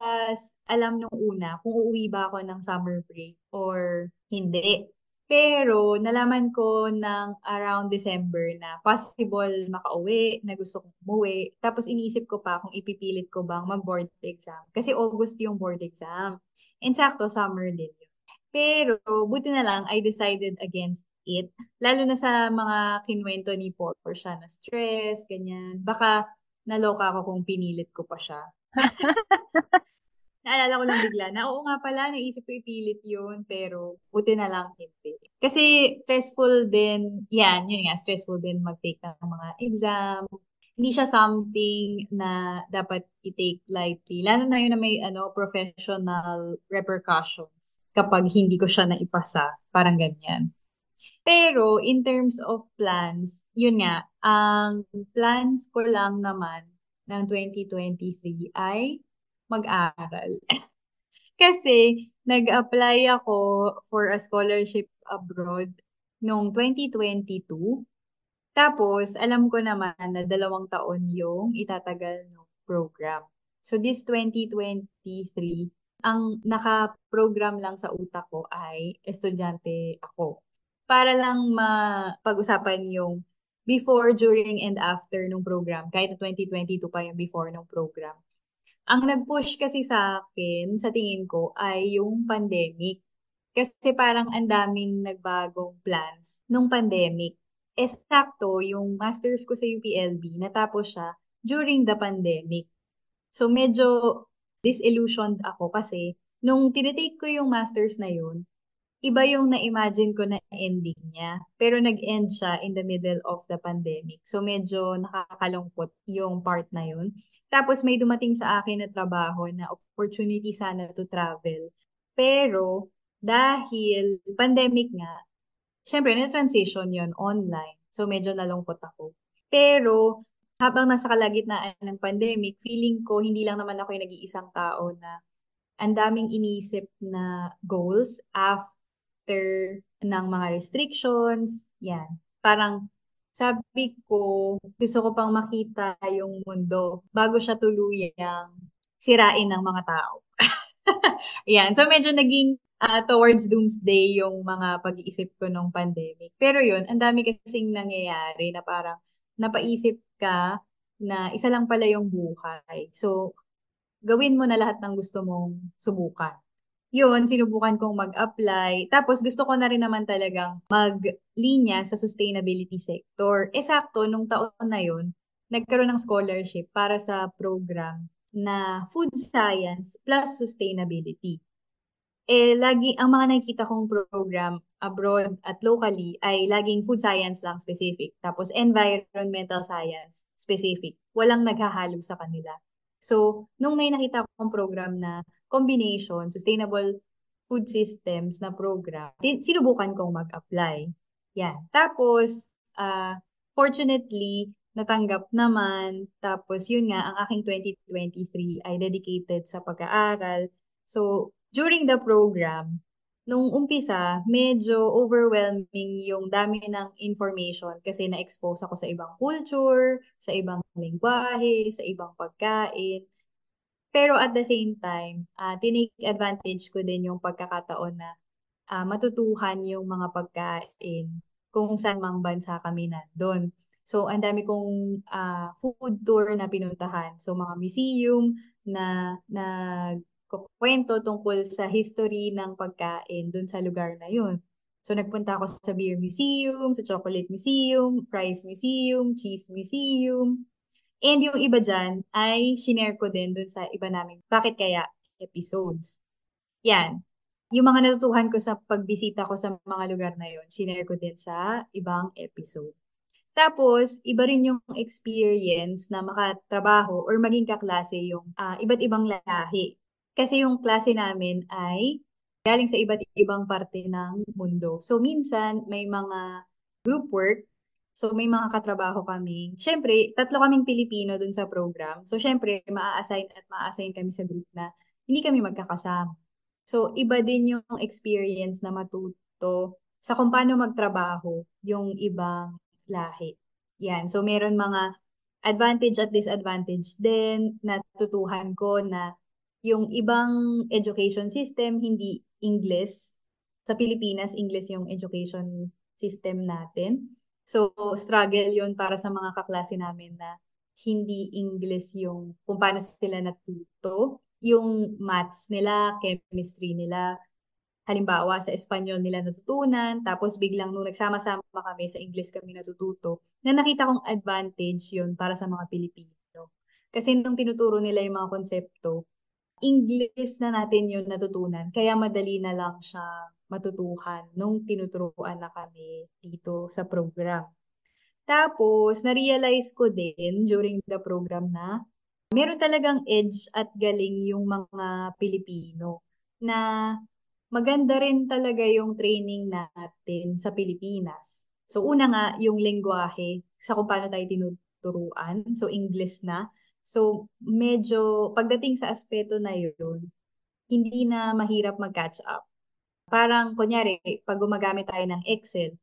alam nung una kung uuwi ba ako ng summer break or hindi. Pero, nalaman ko ng around December na possible makauwi, na gusto kong umuwi. Tapos, iniisip ko pa kung ipipilit ko bang mag-board exam. Kasi August yung board exam. And summer din yun. Pero, buti na lang, I decided against it. Lalo na sa mga kinwento ni Portia na stress, ganyan. Baka naloka ako kung pinilit ko pa siya. Naalala ko lang bigla na, oo nga pala, naisip ko ipilit yun, pero buti na lang hindi. Kasi stressful din, yan, yun nga, stressful din mag-take ng mga exam. Hindi siya something na dapat i-take lightly. Lalo na yun na may ano, professional repercussions kapag hindi ko siya naipasa. Parang ganyan. Pero in terms of plans, yun nga, ang plans ko lang naman ng 2023 ay mag-aral. Kasi nag-apply ako for a scholarship abroad noong 2022. Tapos, alam ko naman na dalawang taon yung itatagal ng program. So, this 2023, ang naka-program lang sa utak ko ay estudyante ako. Para lang mapag-usapan yung before, during, and after nung program. Kahit na 2022 pa yung before nung program. Ang nag-push kasi sa akin, sa tingin ko, ay yung pandemic. Kasi parang ang daming nagbagong plans nung pandemic. Esakto, yung master's ko sa UPLB, natapos siya during the pandemic. So medyo disillusioned ako kasi nung tinitake ko yung master's na yun, iba yung na-imagine ko na ending niya. Pero nag-end siya in the middle of the pandemic. So medyo nakakalungkot yung part na yun. Tapos may dumating sa akin na trabaho na opportunity sana to travel. Pero dahil pandemic nga, syempre na-transition yon online. So medyo nalungkot ako. Pero habang nasa kalagitnaan ng pandemic, feeling ko hindi lang naman ako yung nag-iisang tao na ang daming inisip na goals after after ng mga restrictions, yan. Parang sabi ko, gusto ko pang makita yung mundo bago siya tuluyang sirain ng mga tao. yan. So medyo naging uh, towards doomsday yung mga pag-iisip ko nung pandemic. Pero yun, ang dami kasing nangyayari na parang napaisip ka na isa lang pala yung buhay. So, gawin mo na lahat ng gusto mong subukan yun, sinubukan kong mag-apply. Tapos gusto ko na rin naman talagang mag-linya sa sustainability sector. Esakto, nung taon na yun, nagkaroon ng scholarship para sa program na food science plus sustainability. Eh, lagi, ang mga nakikita kong program abroad at locally ay laging food science lang specific. Tapos environmental science specific. Walang naghahalo sa kanila. So, nung may nakita akong program na combination, sustainable food systems na program, sinubukan kong mag-apply. Yan. Tapos, uh, fortunately, natanggap naman. Tapos, yun nga, ang aking 2023 ay dedicated sa pag-aaral. So, during the program, nung umpisa, medyo overwhelming yung dami ng information kasi na-expose ako sa ibang culture, sa ibang lingwahe, sa ibang pagkain. Pero at the same time, uh, tinake advantage ko din yung pagkakataon na uh, matutuhan yung mga pagkain kung saan mang bansa kami nandun. So, ang dami kong uh, food tour na pinuntahan. So, mga museum na nagkukwento tungkol sa history ng pagkain dun sa lugar na yun. So, nagpunta ako sa beer museum, sa chocolate museum, fries museum, cheese museum. And yung iba dyan ay shinare ko din dun sa iba namin. Bakit kaya episodes? Yan. Yung mga natutuhan ko sa pagbisita ko sa mga lugar na yun, shinare ko din sa ibang episode. Tapos, iba rin yung experience na makatrabaho or maging kaklase yung uh, iba't ibang lahi. Kasi yung klase namin ay galing sa iba't ibang parte ng mundo. So, minsan may mga group work. So, may mga katrabaho kami. Siyempre, tatlo kaming Pilipino dun sa program. So, siyempre, maa-assign at maa-assign kami sa group na hindi kami magkakasama. So, iba din yung experience na matuto sa kung paano magtrabaho yung ibang lahi. Yan. So, meron mga advantage at disadvantage din. Natutuhan ko na yung ibang education system, hindi English. Sa Pilipinas, English yung education system natin. So, struggle yon para sa mga kaklase namin na hindi English yung kung paano sila natuto. Yung maths nila, chemistry nila, halimbawa sa Espanyol nila natutunan, tapos biglang nung nagsama-sama kami sa English kami natututo, na nakita kong advantage yun para sa mga Pilipino. Kasi nung tinuturo nila yung mga konsepto, English na natin yun natutunan, kaya madali na lang siya matutuhan nung tinuturuan na kami dito sa program. Tapos, na-realize ko din during the program na meron talagang edge at galing yung mga Pilipino na maganda rin talaga yung training natin sa Pilipinas. So una nga, yung lengguwahe sa kung paano tayo tinuturuan. So English na. So medyo pagdating sa aspeto na yun, hindi na mahirap mag-catch up. Parang kunyari, pag gumagamit tayo ng Excel,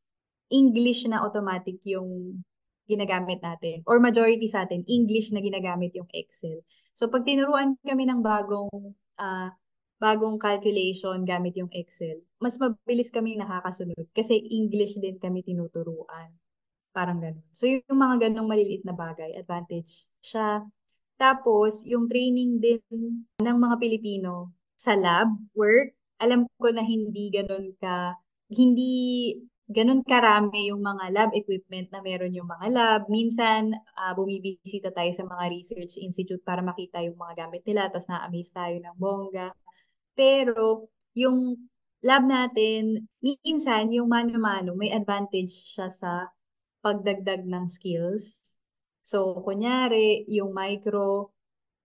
English na automatic yung ginagamit natin. Or majority sa atin, English na ginagamit yung Excel. So pag tinuruan kami ng bagong uh, bagong calculation gamit yung Excel, mas mabilis kami nakakasunod kasi English din kami tinuturuan. Parang ganun. So, yung mga ganong maliliit na bagay, advantage siya. Tapos, yung training din ng mga Pilipino sa lab work, alam ko na hindi ganun ka, hindi ganun karami yung mga lab equipment na meron yung mga lab. Minsan, uh, bumibisita tayo sa mga research institute para makita yung mga gamit nila, tapos na-amaze tayo ng bongga. Pero, yung lab natin, minsan, yung mano-mano, may advantage siya sa pagdagdag ng skills. So, kunyari, yung micro,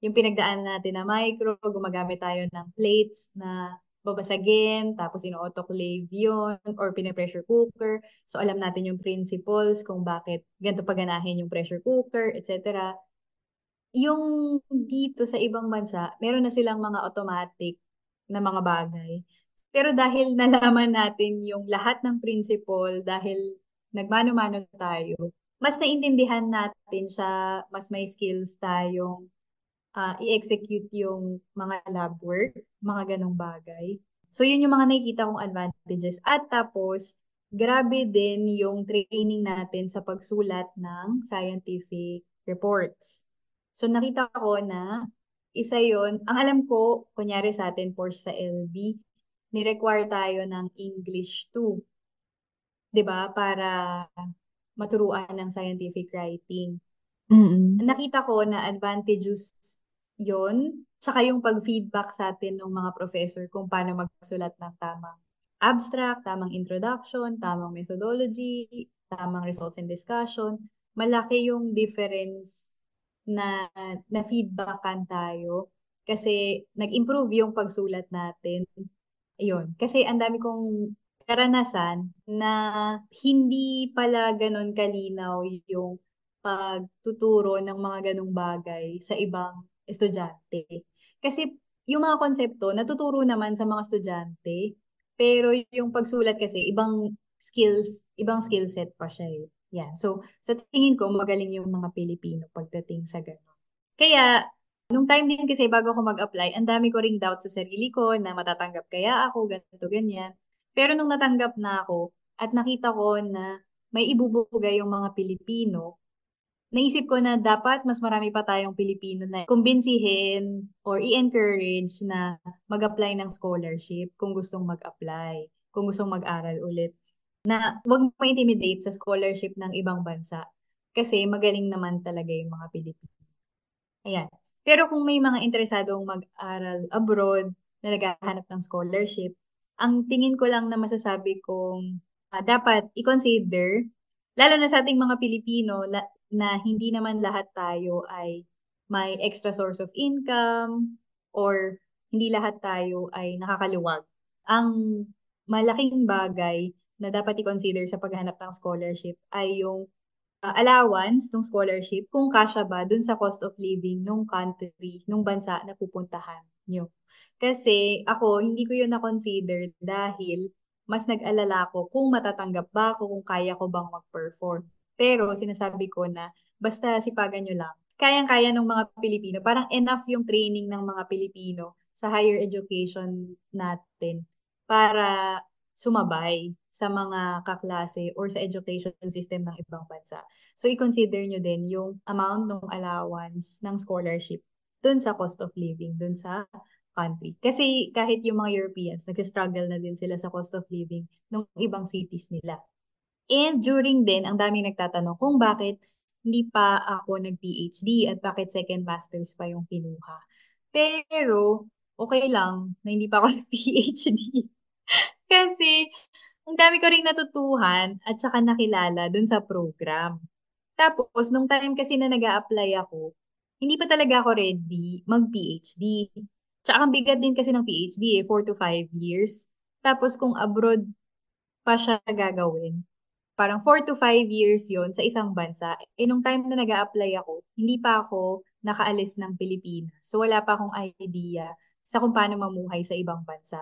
yung pinagdaan natin na micro, gumagamit tayo ng plates na babasagin, tapos ino-autoclave yun, or pine-pressure cooker. So, alam natin yung principles kung bakit ganito paganahin yung pressure cooker, etc. Yung dito sa ibang bansa, meron na silang mga automatic na mga bagay. Pero dahil nalaman natin yung lahat ng principle, dahil nagmano-mano tayo, mas naintindihan natin siya, mas may skills tayong uh, i-execute yung mga lab work, mga ganong bagay. So, yun yung mga nakikita kong advantages. At tapos, grabe din yung training natin sa pagsulat ng scientific reports. So, nakita ko na isa yon Ang alam ko, kunyari sa atin, Porsche sa LB, ni-require tayo ng English 2. 'Di ba Para maturuan ng scientific writing. Mm-hmm. Nakita ko na advantages yon tsaka yung pag-feedback sa atin ng mga professor kung paano magsulat ng tamang abstract, tamang introduction, tamang methodology, tamang results and discussion. Malaki yung difference na na-feedbackan tayo kasi nag-improve yung pagsulat natin. Ayun. Kasi ang dami kong karanasan na hindi pala ganun kalinaw yung pagtuturo ng mga ganong bagay sa ibang estudyante. Kasi yung mga konsepto, natuturo naman sa mga estudyante. Pero yung pagsulat kasi, ibang skills, ibang skill set pa siya eh. Yan. So, sa tingin ko, magaling yung mga Pilipino pagdating sa gano'n. Kaya, nung time din kasi bago ako mag-apply, ang dami ko ring doubt sa sarili ko na matatanggap kaya ako, ganito, ganyan. Pero nung natanggap na ako at nakita ko na may ibubugay yung mga Pilipino, naisip ko na dapat mas marami pa tayong Pilipino na kumbinsihin or i-encourage na mag-apply ng scholarship kung gustong mag-apply, kung gustong mag-aral ulit. Na wag mo intimidate sa scholarship ng ibang bansa kasi magaling naman talaga yung mga Pilipino. Ayan. Pero kung may mga interesadong mag-aral abroad na naghahanap ng scholarship, ang tingin ko lang na masasabi kong uh, dapat i-consider, lalo na sa ating mga Pilipino, la- na hindi naman lahat tayo ay may extra source of income or hindi lahat tayo ay nakakaluwag. Ang malaking bagay na dapat i-consider sa paghanap ng scholarship ay yung uh, allowance ng scholarship kung kasya ba dun sa cost of living nung country, nung bansa na pupuntahan nyo. Kasi ako, hindi ko yun na-consider dahil mas nag-alala ko kung matatanggap ba ako, kung kaya ko bang mag-perform. Pero sinasabi ko na basta sipagan nyo lang. Kayang-kaya ng mga Pilipino. Parang enough yung training ng mga Pilipino sa higher education natin para sumabay sa mga kaklase or sa education system ng ibang bansa. So, i-consider nyo din yung amount ng allowance ng scholarship dun sa cost of living, dun sa country. Kasi kahit yung mga Europeans, nagsistruggle na din sila sa cost of living ng ibang cities nila. And during din, ang daming nagtatanong kung bakit hindi pa ako nag-PhD at bakit second master's pa yung kinuha. Pero, okay lang na hindi pa ako nag-PhD. Kasi, ang dami ko rin natutuhan at saka nakilala dun sa program. Tapos, nung time kasi na nag apply ako, hindi pa talaga ako ready mag-PhD. Tsaka ang bigat din kasi ng PhD eh, 4 to 5 years. Tapos kung abroad pa siya gagawin, parang 4 to 5 years yon sa isang bansa. Eh, nung time na nag apply ako, hindi pa ako nakaalis ng Pilipinas. So, wala pa akong idea sa kung paano mamuhay sa ibang bansa.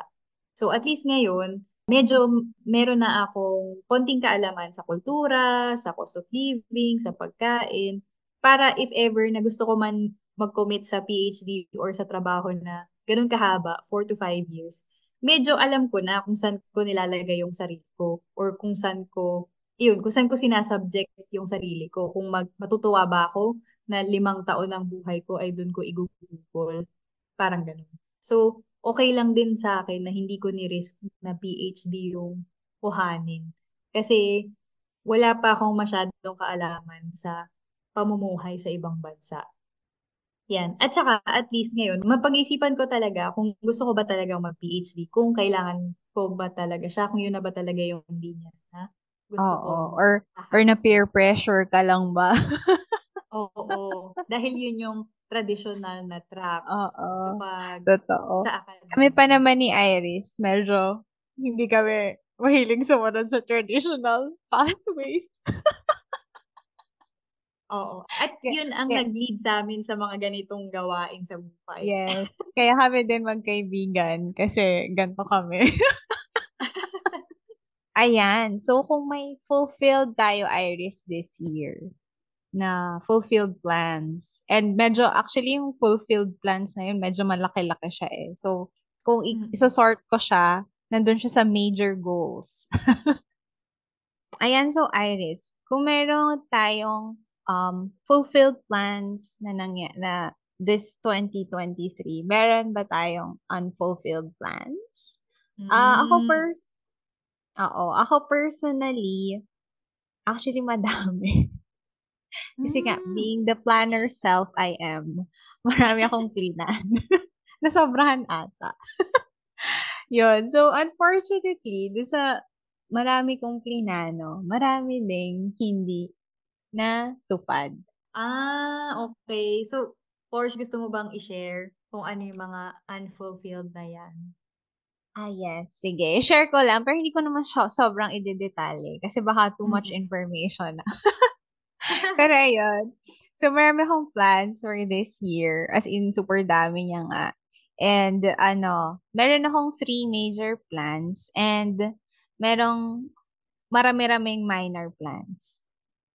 So, at least ngayon, medyo meron na akong konting kaalaman sa kultura, sa cost of living, sa pagkain, para if ever na gusto ko man mag-commit sa PhD or sa trabaho na ganun kahaba, 4 to 5 years, medyo alam ko na kung saan ko nilalagay yung sarili ko or kung saan ko yun, kung saan ko sinasubject yung sarili ko. Kung mag, matutuwa ba ako na limang taon ng buhay ko ay doon ko i-google. Parang ganun. So, okay lang din sa akin na hindi ko ni-risk na PhD yung kuhanin. Kasi wala pa akong masyadong kaalaman sa pamumuhay sa ibang bansa. Yan. At saka, at least ngayon, mapag-isipan ko talaga kung gusto ko ba talagang mag-PhD, kung kailangan ko ba talaga siya, kung yun na ba talaga yung linya. Ha? Gusto Oo, ko. Or, or na peer pressure ka lang ba? Oo. Dahil yun yung traditional na track. Oo. Kapag Totoo. Sa Kami pa naman ni Iris, medyo hindi kami mahiling sumunod sa traditional pathways. Oo. At yun ang yeah. nag-lead sa amin sa mga ganitong gawain sa buhay. Yes. Kaya kami din magkaibigan kasi ganto kami. Ayan. So, kung may fulfilled tayo, Iris, this year, na fulfilled plans. And medyo, actually, yung fulfilled plans na yun, medyo malaki-laki siya eh. So, kung i- sort ko siya, nandun siya sa major goals. Ayan, so Iris, kung meron tayong um, fulfilled plans na nangya na this 2023, meron ba tayong unfulfilled plans? Ah, mm. uh, ako first, Oo. Ako personally, actually madami. Kasi nga, hmm. being the planner self I am, marami akong plinan. Nasobrahan ata. Yun. So, unfortunately, do sa marami kong plinano, marami ding hindi na tupad. Ah, okay. So, Porsche, gusto mo bang i-share kung ano yung mga unfulfilled na yan? Ah, yes. Sige. share ko lang, pero hindi ko naman siya sobrang idedetalye kasi baka too much mm-hmm. information pero ayun. So, marami akong plans for this year. As in, super dami niya nga. And ano, meron akong three major plans and merong marami-raming minor plans.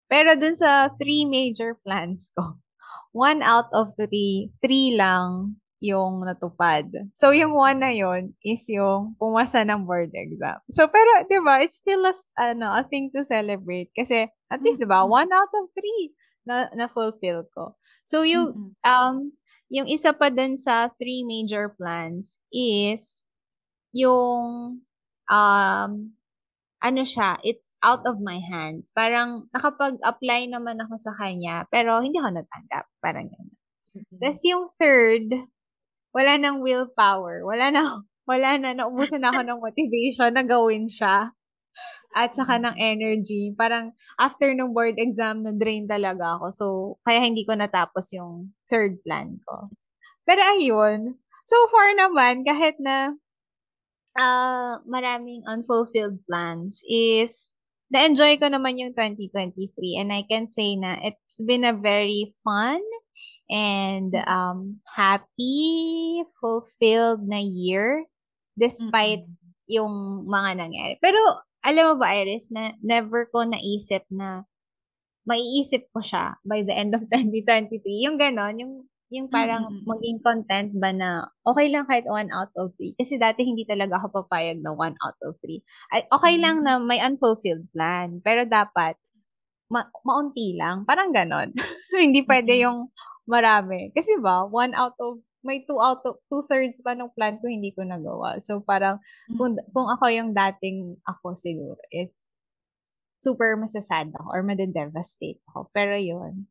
Pero dun sa three major plans ko, one out of three, three lang yung natupad. So, yung one na yun is yung pumasa ng board exam. So, pero, di ba, it's still a, ano, a thing to celebrate. Kasi, at least, di ba, one out of three na, na-fulfill ko. So, yung, um, yung isa pa dun sa three major plans is yung, um, ano siya, it's out of my hands. Parang, nakapag-apply naman ako sa kanya, pero hindi ako natanggap. Parang gano'n. Tapos yung third, wala nang willpower. Wala na, wala na, naubusan na ako ng motivation na gawin siya. At saka ng energy. Parang after ng board exam, na-drain talaga ako. So, kaya hindi ko natapos yung third plan ko. Pero ayun, so far naman, kahit na uh, maraming unfulfilled plans is na-enjoy ko naman yung 2023 and I can say na it's been a very fun and um, happy, fulfilled na year despite mm-hmm. yung mga nangyari. Pero alam mo ba, Iris, na never ko naisip na maiisip ko siya by the end of 2023. Yung ganon, yung yung parang mm-hmm. maging content ba na okay lang kahit one out of three. Kasi dati hindi talaga ako papayag na one out of three. Ay, okay mm-hmm. lang na may unfulfilled plan. Pero dapat, ma- maunti lang. Parang ganon. hindi pwede yung marami. Kasi ba, one out of, may two out of, two-thirds pa ng plan ko hindi ko nagawa. So parang, mm-hmm. kung, kung ako yung dating ako siguro is, super masasad ako or madedevastate ako. Pero yun,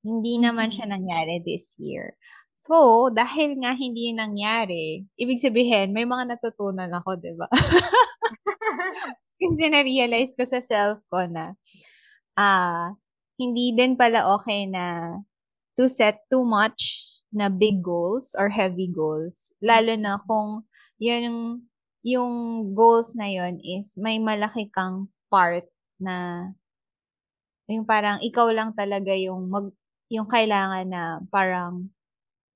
hindi naman siya nangyari this year. So, dahil nga hindi yun nangyari, ibig sabihin, may mga natutunan ako, di ba? Kasi na-realize ko sa self ko na, ah, uh, hindi din pala okay na to set too much na big goals or heavy goals. Lalo na kung yun, yung goals na yun is may malaki kang part na yung parang ikaw lang talaga yung mag yung kailangan na parang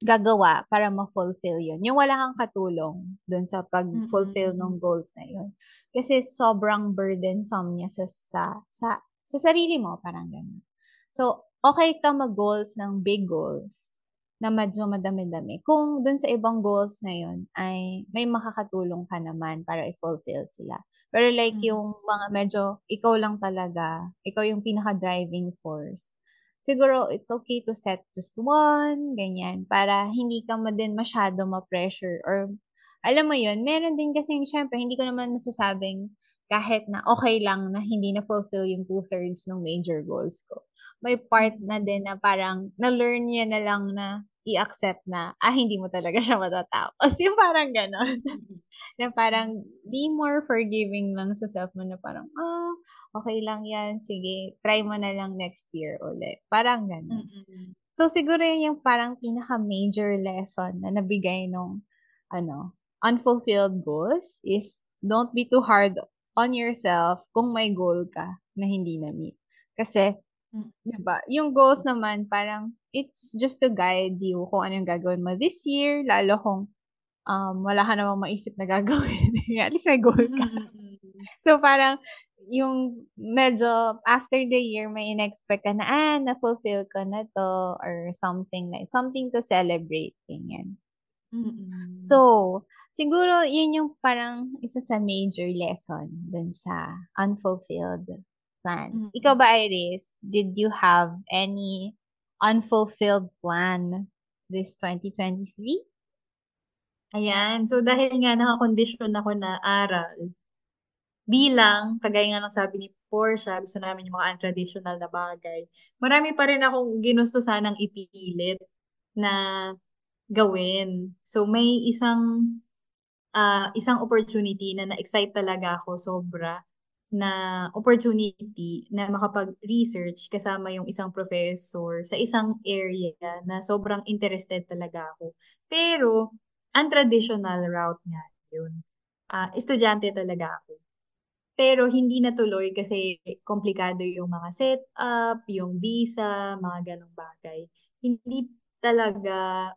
gagawa para ma-fulfill yun. Yung wala kang katulong dun sa pag-fulfill mm-hmm. ng goals na yun. Kasi sobrang burdensome niya sa, sa, sa, sa sarili mo, parang ganun. So, okay ka mag-goals ng big goals na medyo madami-dami. Kung dun sa ibang goals na yun ay may makakatulong ka naman para i-fulfill sila. Pero like mm-hmm. yung mga medyo ikaw lang talaga, ikaw yung pinaka-driving force siguro it's okay to set just one, ganyan, para hindi ka mo din masyado ma-pressure or alam mo yun, meron din kasi syempre, hindi ko naman masasabing kahit na okay lang na hindi na fulfill yung two-thirds ng major goals ko. May part na din na parang na-learn niya na lang na i-accept na, ah, hindi mo talaga siya matatapos. Yung parang ganon. na parang be more forgiving lang sa self mo na parang, ah, okay lang yan, sige, try mo na lang next year ulit. Parang gano'n. Mm-hmm. So, siguro yun yung parang pinaka-major lesson na nabigay nung, ano, unfulfilled goals is don't be too hard on yourself kung may goal ka na hindi na-meet. Kasi, mm. diba, yung goals naman, parang, it's just to guide you kung ano yung gagawin mo this year, lalo kung um, wala ka namang maisip na gagawin. At least may goal ka. Mm-hmm. So, parang, yung medyo after the year, may in-expect ka na, ah, na-fulfill ko na to, or something like, something to celebrate, ganyan. Mm-hmm. So, siguro, yun yung parang isa sa major lesson dun sa unfulfilled plans. Mm-hmm. Ikaw ba, Iris, did you have any unfulfilled plan this 2023? Ayan. So, dahil nga nakakondisyon ako na aral, bilang, kagaya nga ng sabi ni Portia, gusto namin yung mga untraditional na bagay, marami pa rin akong ginusto sanang ipilit na gawin. So, may isang uh, isang opportunity na na-excite talaga ako sobra na opportunity na makapag-research kasama yung isang professor sa isang area na sobrang interested talaga ako. Pero, untraditional route nga yun. Uh, estudyante talaga ako. Pero hindi natuloy kasi komplikado yung mga setup, yung visa, mga ganong bagay. Hindi talaga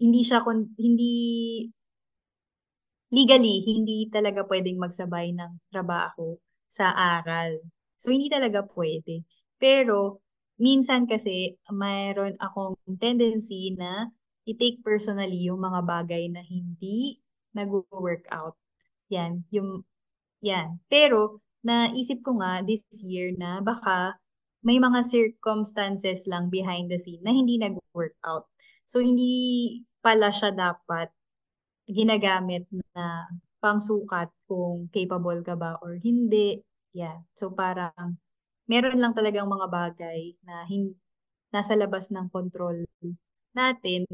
hindi siya, hindi, legally, hindi talaga pwedeng magsabay ng trabaho sa aral. So, hindi talaga pwede. Pero, minsan kasi, mayroon akong tendency na i-take personally yung mga bagay na hindi nag-work out. Yan, yung, yan. Pero, naisip ko nga this year na baka may mga circumstances lang behind the scene na hindi nag-work out. So, hindi pala siya dapat ginagamit na pangsukat kung capable ka ba or hindi. Yeah. So, parang meron lang talagang mga bagay na hin- nasa labas ng control natin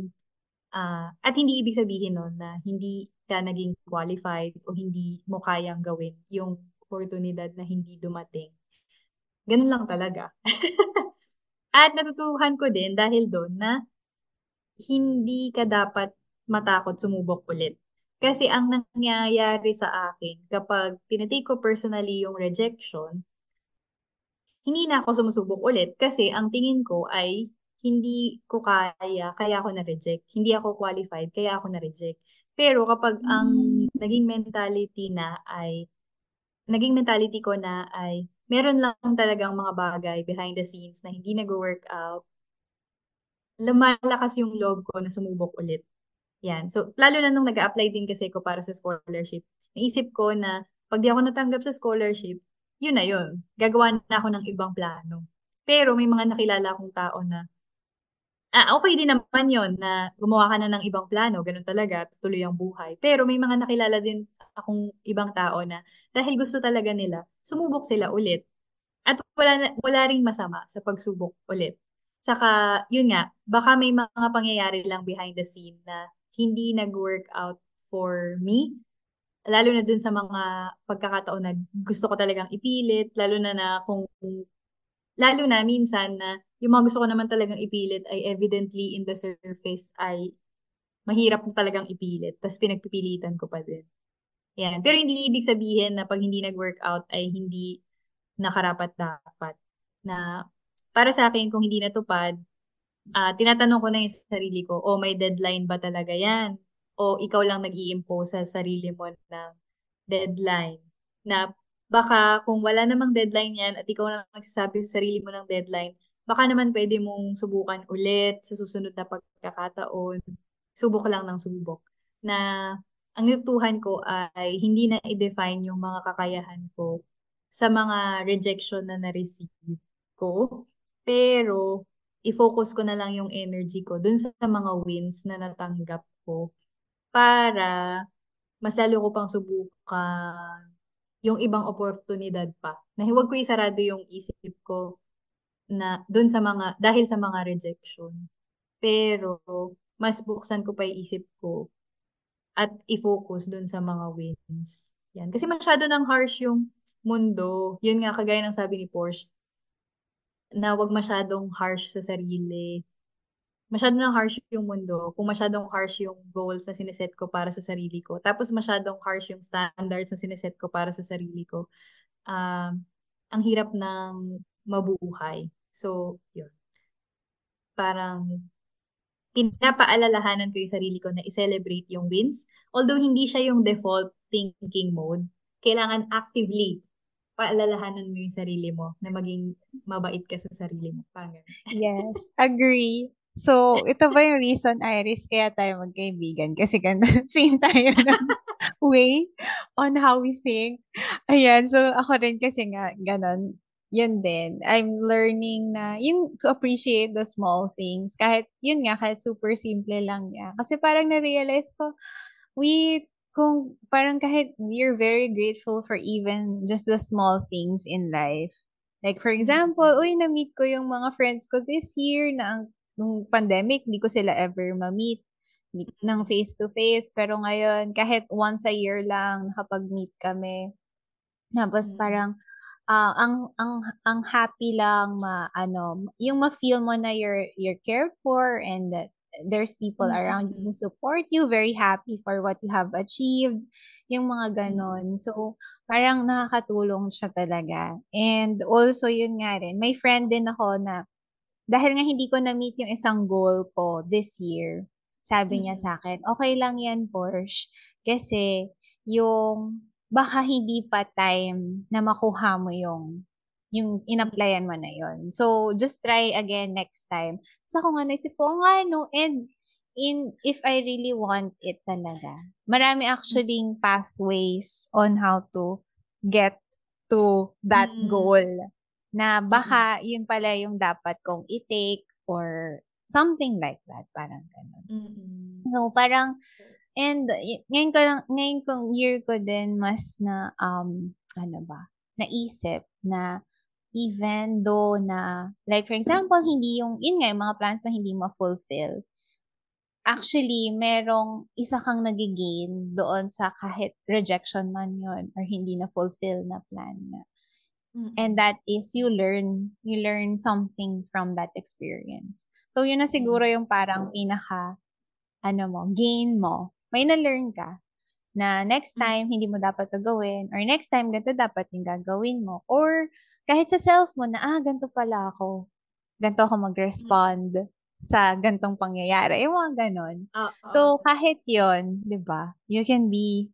ah, at hindi ibig sabihin nun na hindi ka naging qualified o hindi mo kayang gawin yung oportunidad na hindi dumating. Ganun lang talaga. At natutuhan ko din dahil doon na hindi ka dapat matakot sumubok ulit. Kasi ang nangyayari sa akin kapag tinatake ko personally yung rejection, hindi na ako sumusubok ulit kasi ang tingin ko ay hindi ko kaya, kaya ako na-reject. Hindi ako qualified, kaya ako na-reject. Pero kapag ang naging mentality na ay, naging mentality ko na ay, meron lang talagang mga bagay behind the scenes na hindi nag-work out, lumalakas yung loob ko na sumubok ulit. Yan. So, lalo na nung nag-apply din kasi ko para sa scholarship, naisip ko na pag di ako natanggap sa scholarship, yun na yun. Gagawa na ako ng ibang plano. Pero may mga nakilala akong tao na Ah, okay din naman yon na gumawa ka na ng ibang plano, ganun talaga, tutuloy ang buhay. Pero may mga nakilala din akong ibang tao na dahil gusto talaga nila, sumubok sila ulit. At wala, wala ring masama sa pagsubok ulit. Saka, yun nga, baka may mga pangyayari lang behind the scene na hindi nag-work out for me. Lalo na dun sa mga pagkakataon na gusto ko talagang ipilit, lalo na na kung lalo na minsan na yung mga gusto ko naman talagang ipilit ay evidently in the surface ay mahirap na talagang ipilit. Tapos pinagpipilitan ko pa din. Yan. Pero hindi ibig sabihin na pag hindi nag-work out ay hindi nakarapat dapat. Na para sa akin, kung hindi natupad, ah tinatanong ko na yung sarili ko, o may deadline ba talaga yan? O ikaw lang nag-i-impose sa sarili mo ng deadline? Na baka kung wala namang deadline yan at ikaw lang nagsasabi sa sarili mo ng deadline, baka naman pwede mong subukan ulit sa susunod na pagkakataon. Subok lang ng subok. Na ang natutuhan ko ay hindi na i-define yung mga kakayahan ko sa mga rejection na na-receive ko. Pero, i-focus ko na lang yung energy ko dun sa mga wins na natanggap ko para mas lalo ko pang subukan yung ibang oportunidad pa. Na huwag ko isarado yung isip ko na dun sa mga, dahil sa mga rejection. Pero, mas buksan ko pa yung isip ko at i-focus dun sa mga wins. Yan. Kasi masyado nang harsh yung mundo. Yun nga, kagaya ng sabi ni Porsche, na wag masyadong harsh sa sarili. Masyado nang harsh yung mundo. Kung masyadong harsh yung goals na sineset ko para sa sarili ko. Tapos masyadong harsh yung standards na sineset ko para sa sarili ko. Um, ang hirap ng mabuhay. So, yun. Parang pinapaalalahanan ko yung sarili ko na i-celebrate yung wins. Although hindi siya yung default thinking mode, kailangan actively paalalahanan mo yung sarili mo na maging mabait ka sa sarili mo. Parang ganun. Yes, agree. So, ito ba yung reason, Iris, kaya tayo magkaibigan? Kasi ganun, same tayo ng way on how we think. Ayan, so ako rin kasi nga, ganun, yun din. I'm learning na, yung to appreciate the small things. Kahit, yun nga, kahit super simple lang niya. Kasi parang na-realize ko, we, kung parang kahit you're very grateful for even just the small things in life. Like, for example, uy, na-meet ko yung mga friends ko this year na ang nung pandemic, hindi ko sila ever ma-meet ng face-to-face. Pero ngayon, kahit once a year lang, nakapag-meet kami. Tapos Mm. parang, ah, ang, ang, ang happy lang, ma, ano, yung ma-feel mo na you're, you're cared for and that there's people around you who support you, very happy for what you have achieved, yung mga ganon. So, parang nakakatulong siya talaga. And also, yun nga rin, may friend din ako na dahil nga hindi ko na-meet yung isang goal ko this year, sabi niya sa akin, okay lang yan, Porsche. Kasi, yung, baka hindi pa time na makuha mo yung, yung in-applyan mo na yon So, just try again next time. So, ako nga naisip ko, nga, no, and, in, if I really want it talaga, marami actually pathways on how to get to that Mm. goal na baka yun pala yung dapat kong i-take or something like that. Parang ganun. Mm-mm. So, parang, and ngayon ko lang, ngayon kong year ko din mas na, um, ano ba, naisip na even though na, like for example, hindi yung, yun nga, yung mga plans mo hindi ma-fulfill. Actually, merong isa kang nagigain doon sa kahit rejection man yun or hindi na-fulfill na plan na. And that is you learn, you learn something from that experience. So yun na siguro yung parang pinaka, ano mo, gain mo. May na-learn ka na next time hindi mo dapat to gawin or next time ganito dapat yung gagawin mo. Or kahit sa self mo na, ah, ganito pala ako. Ganito ako mag-respond sa gantong pangyayari. Yung mga ganon. So, kahit yon di ba, you can be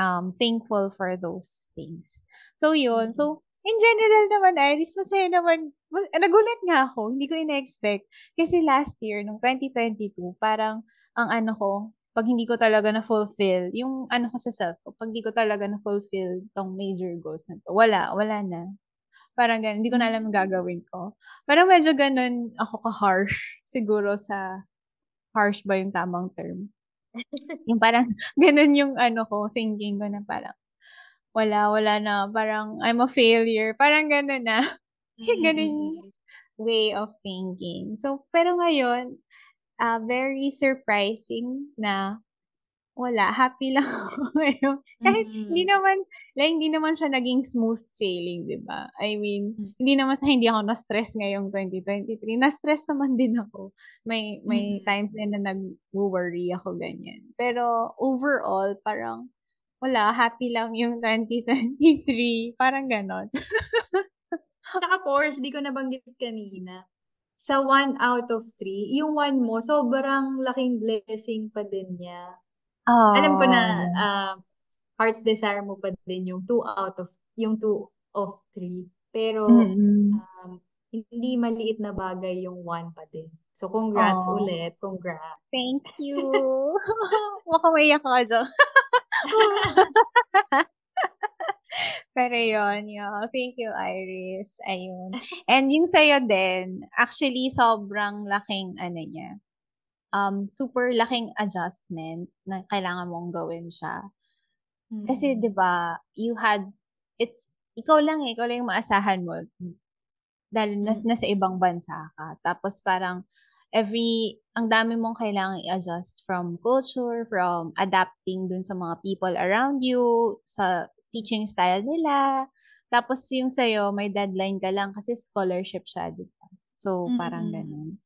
um, thankful for those things. So, yun. So, in general naman, Iris, masaya naman. Mas, nagulat nga ako. Hindi ko ina-expect. Kasi last year, nung 2022, parang ang ano ko, pag hindi ko talaga na-fulfill, yung ano ko sa self ko, pag hindi ko talaga na-fulfill tong major goals na to, wala, wala na. Parang ganun, hindi ko na alam yung gagawin ko. Parang medyo ganun ako ka-harsh, siguro sa, harsh ba yung tamang term? yung parang, ganun yung ano ko, thinking ko na parang, wala, wala na, parang, I'm a failure, parang ganun na. ganun yung way of thinking. So, pero ngayon, ah very surprising na wala, happy lang ako ngayon. Kahit Mm-mm. hindi naman, like, hindi naman siya naging smooth sailing, di ba? I mean, Mm. hindi naman sa hindi ako na-stress ngayong 2023. Na-stress naman din ako. May, may Mm. times din na nag-worry ako ganyan. Pero overall, parang, wala, happy lang yung 2023. Parang ganon. Saka Porsche, di ko nabanggit kanina. Sa one out of three, yung one mo, sobrang laking blessing pa din niya. Alam ko na Oh. Heart's desire mo pa din yung two out of, yung two of three. Pero, Mm-mm. um, hindi maliit na bagay yung one pa din. So, congrats Oh. ulit. Congrats. Thank you. Makamaiyak ako dyan. Pero yun, yun. Thank you, Iris. Ayun. And yung sa'yo din, actually, sobrang laking, ano niya, um, super laking adjustment na kailangan mong gawin siya. Kasi, Mm. di ba, you had, it's, ikaw lang eh, ikaw lang yung maasahan mo. Dahil nas, Mm. nasa ibang bansa ka. Tapos parang, every, ang dami mong kailangan i-adjust from culture, from adapting dun sa mga people around you, sa teaching style nila. Tapos yung sa'yo, may deadline ka lang kasi scholarship siya, di ba? So, parang Mm-mm. ganun.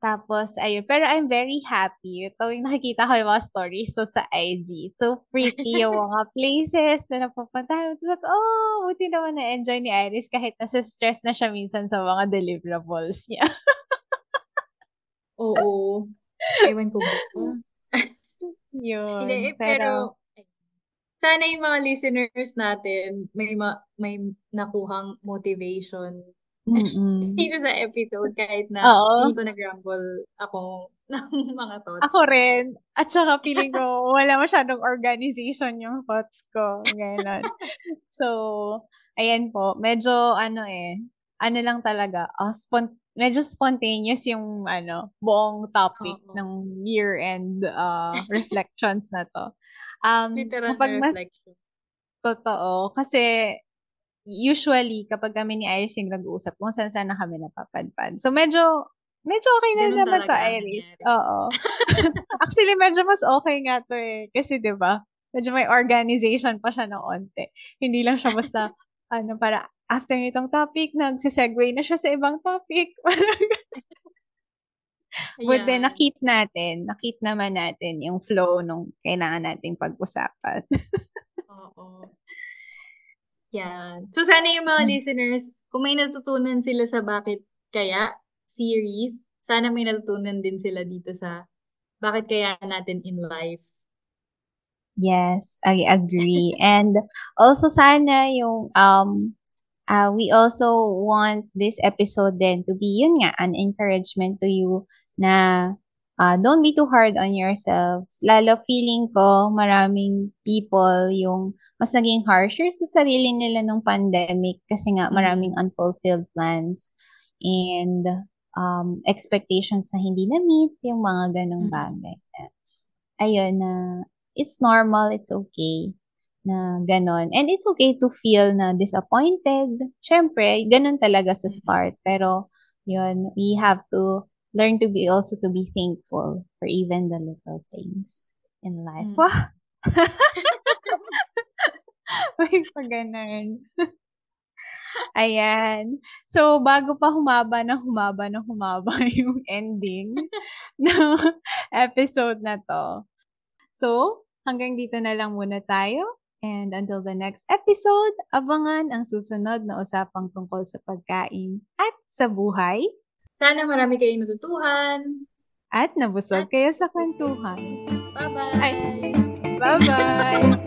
Tapos, ayun. Pero I'm very happy. Yung nakikita ko yung mga stories so, sa IG. So pretty yung mga places na napupuntahan. So, oh, buti naman na-enjoy ni Iris kahit nasa stress na siya minsan sa mga deliverables niya. Oo. Ewan ko ba? Yun. Hindi, eh, pero sana yung mga listeners natin may ma- may nakuhang motivation Mm-mm. dito sa episode kahit na Oo. hindi ko nag-ramble ako ng mga thoughts. Ako rin. At saka feeling ko wala masyadong organization yung thoughts ko. Ganon. so, ayan po. Medyo ano eh, ano lang talaga, ah, spon- medyo spontaneous yung ano, buong topic Oo. ng year-end uh, reflections na to. Um, Literal kapag na mas reflection. totoo, kasi usually kapag kami ni Iris yung nag-uusap, kung saan saan na kami napapadpad. So medyo, medyo okay na Ganun naman to, Iris. Oo. Actually, medyo mas okay nga to eh. Kasi 'di ba medyo may organization pa siya ng onte. Hindi lang siya basta, ano, para after nitong topic, nagsisegue na siya sa ibang topic. But then, nakip natin, nakip naman natin yung flow nung kailangan nating pag-usapan. Oo. Yan. So, sana yung mga Hmm. listeners, kung may natutunan sila sa Bakit Kaya series, sana may natutunan din sila dito sa bakit kaya natin in life. Yes, I agree. and also sana yung um uh, we also want this episode then to be yun nga an encouragement to you na uh, don't be too hard on yourselves. Lalo feeling ko maraming people yung mas naging harsher sa sarili nila nung pandemic kasi nga maraming unfulfilled plans and um, expectations na hindi na-meet, yung mga ganong bagay. Ayun na it's normal, it's okay na ganon. And it's okay to feel na disappointed. Siyempre, ganon talaga sa start. Pero, yun, we have to learn to be also to be thankful for even the little things in life. Mm. Wow! May pa ganon. Ayan. So, bago pa humaba na humaba na humaba yung ending ng episode na to. So, hanggang dito na lang muna tayo. And until the next episode, abangan ang susunod na usapang tungkol sa pagkain at sa buhay Sana marami kayong natutuhan. at nabusog kayo sa kwentuhan. Bye-bye! Bye-bye!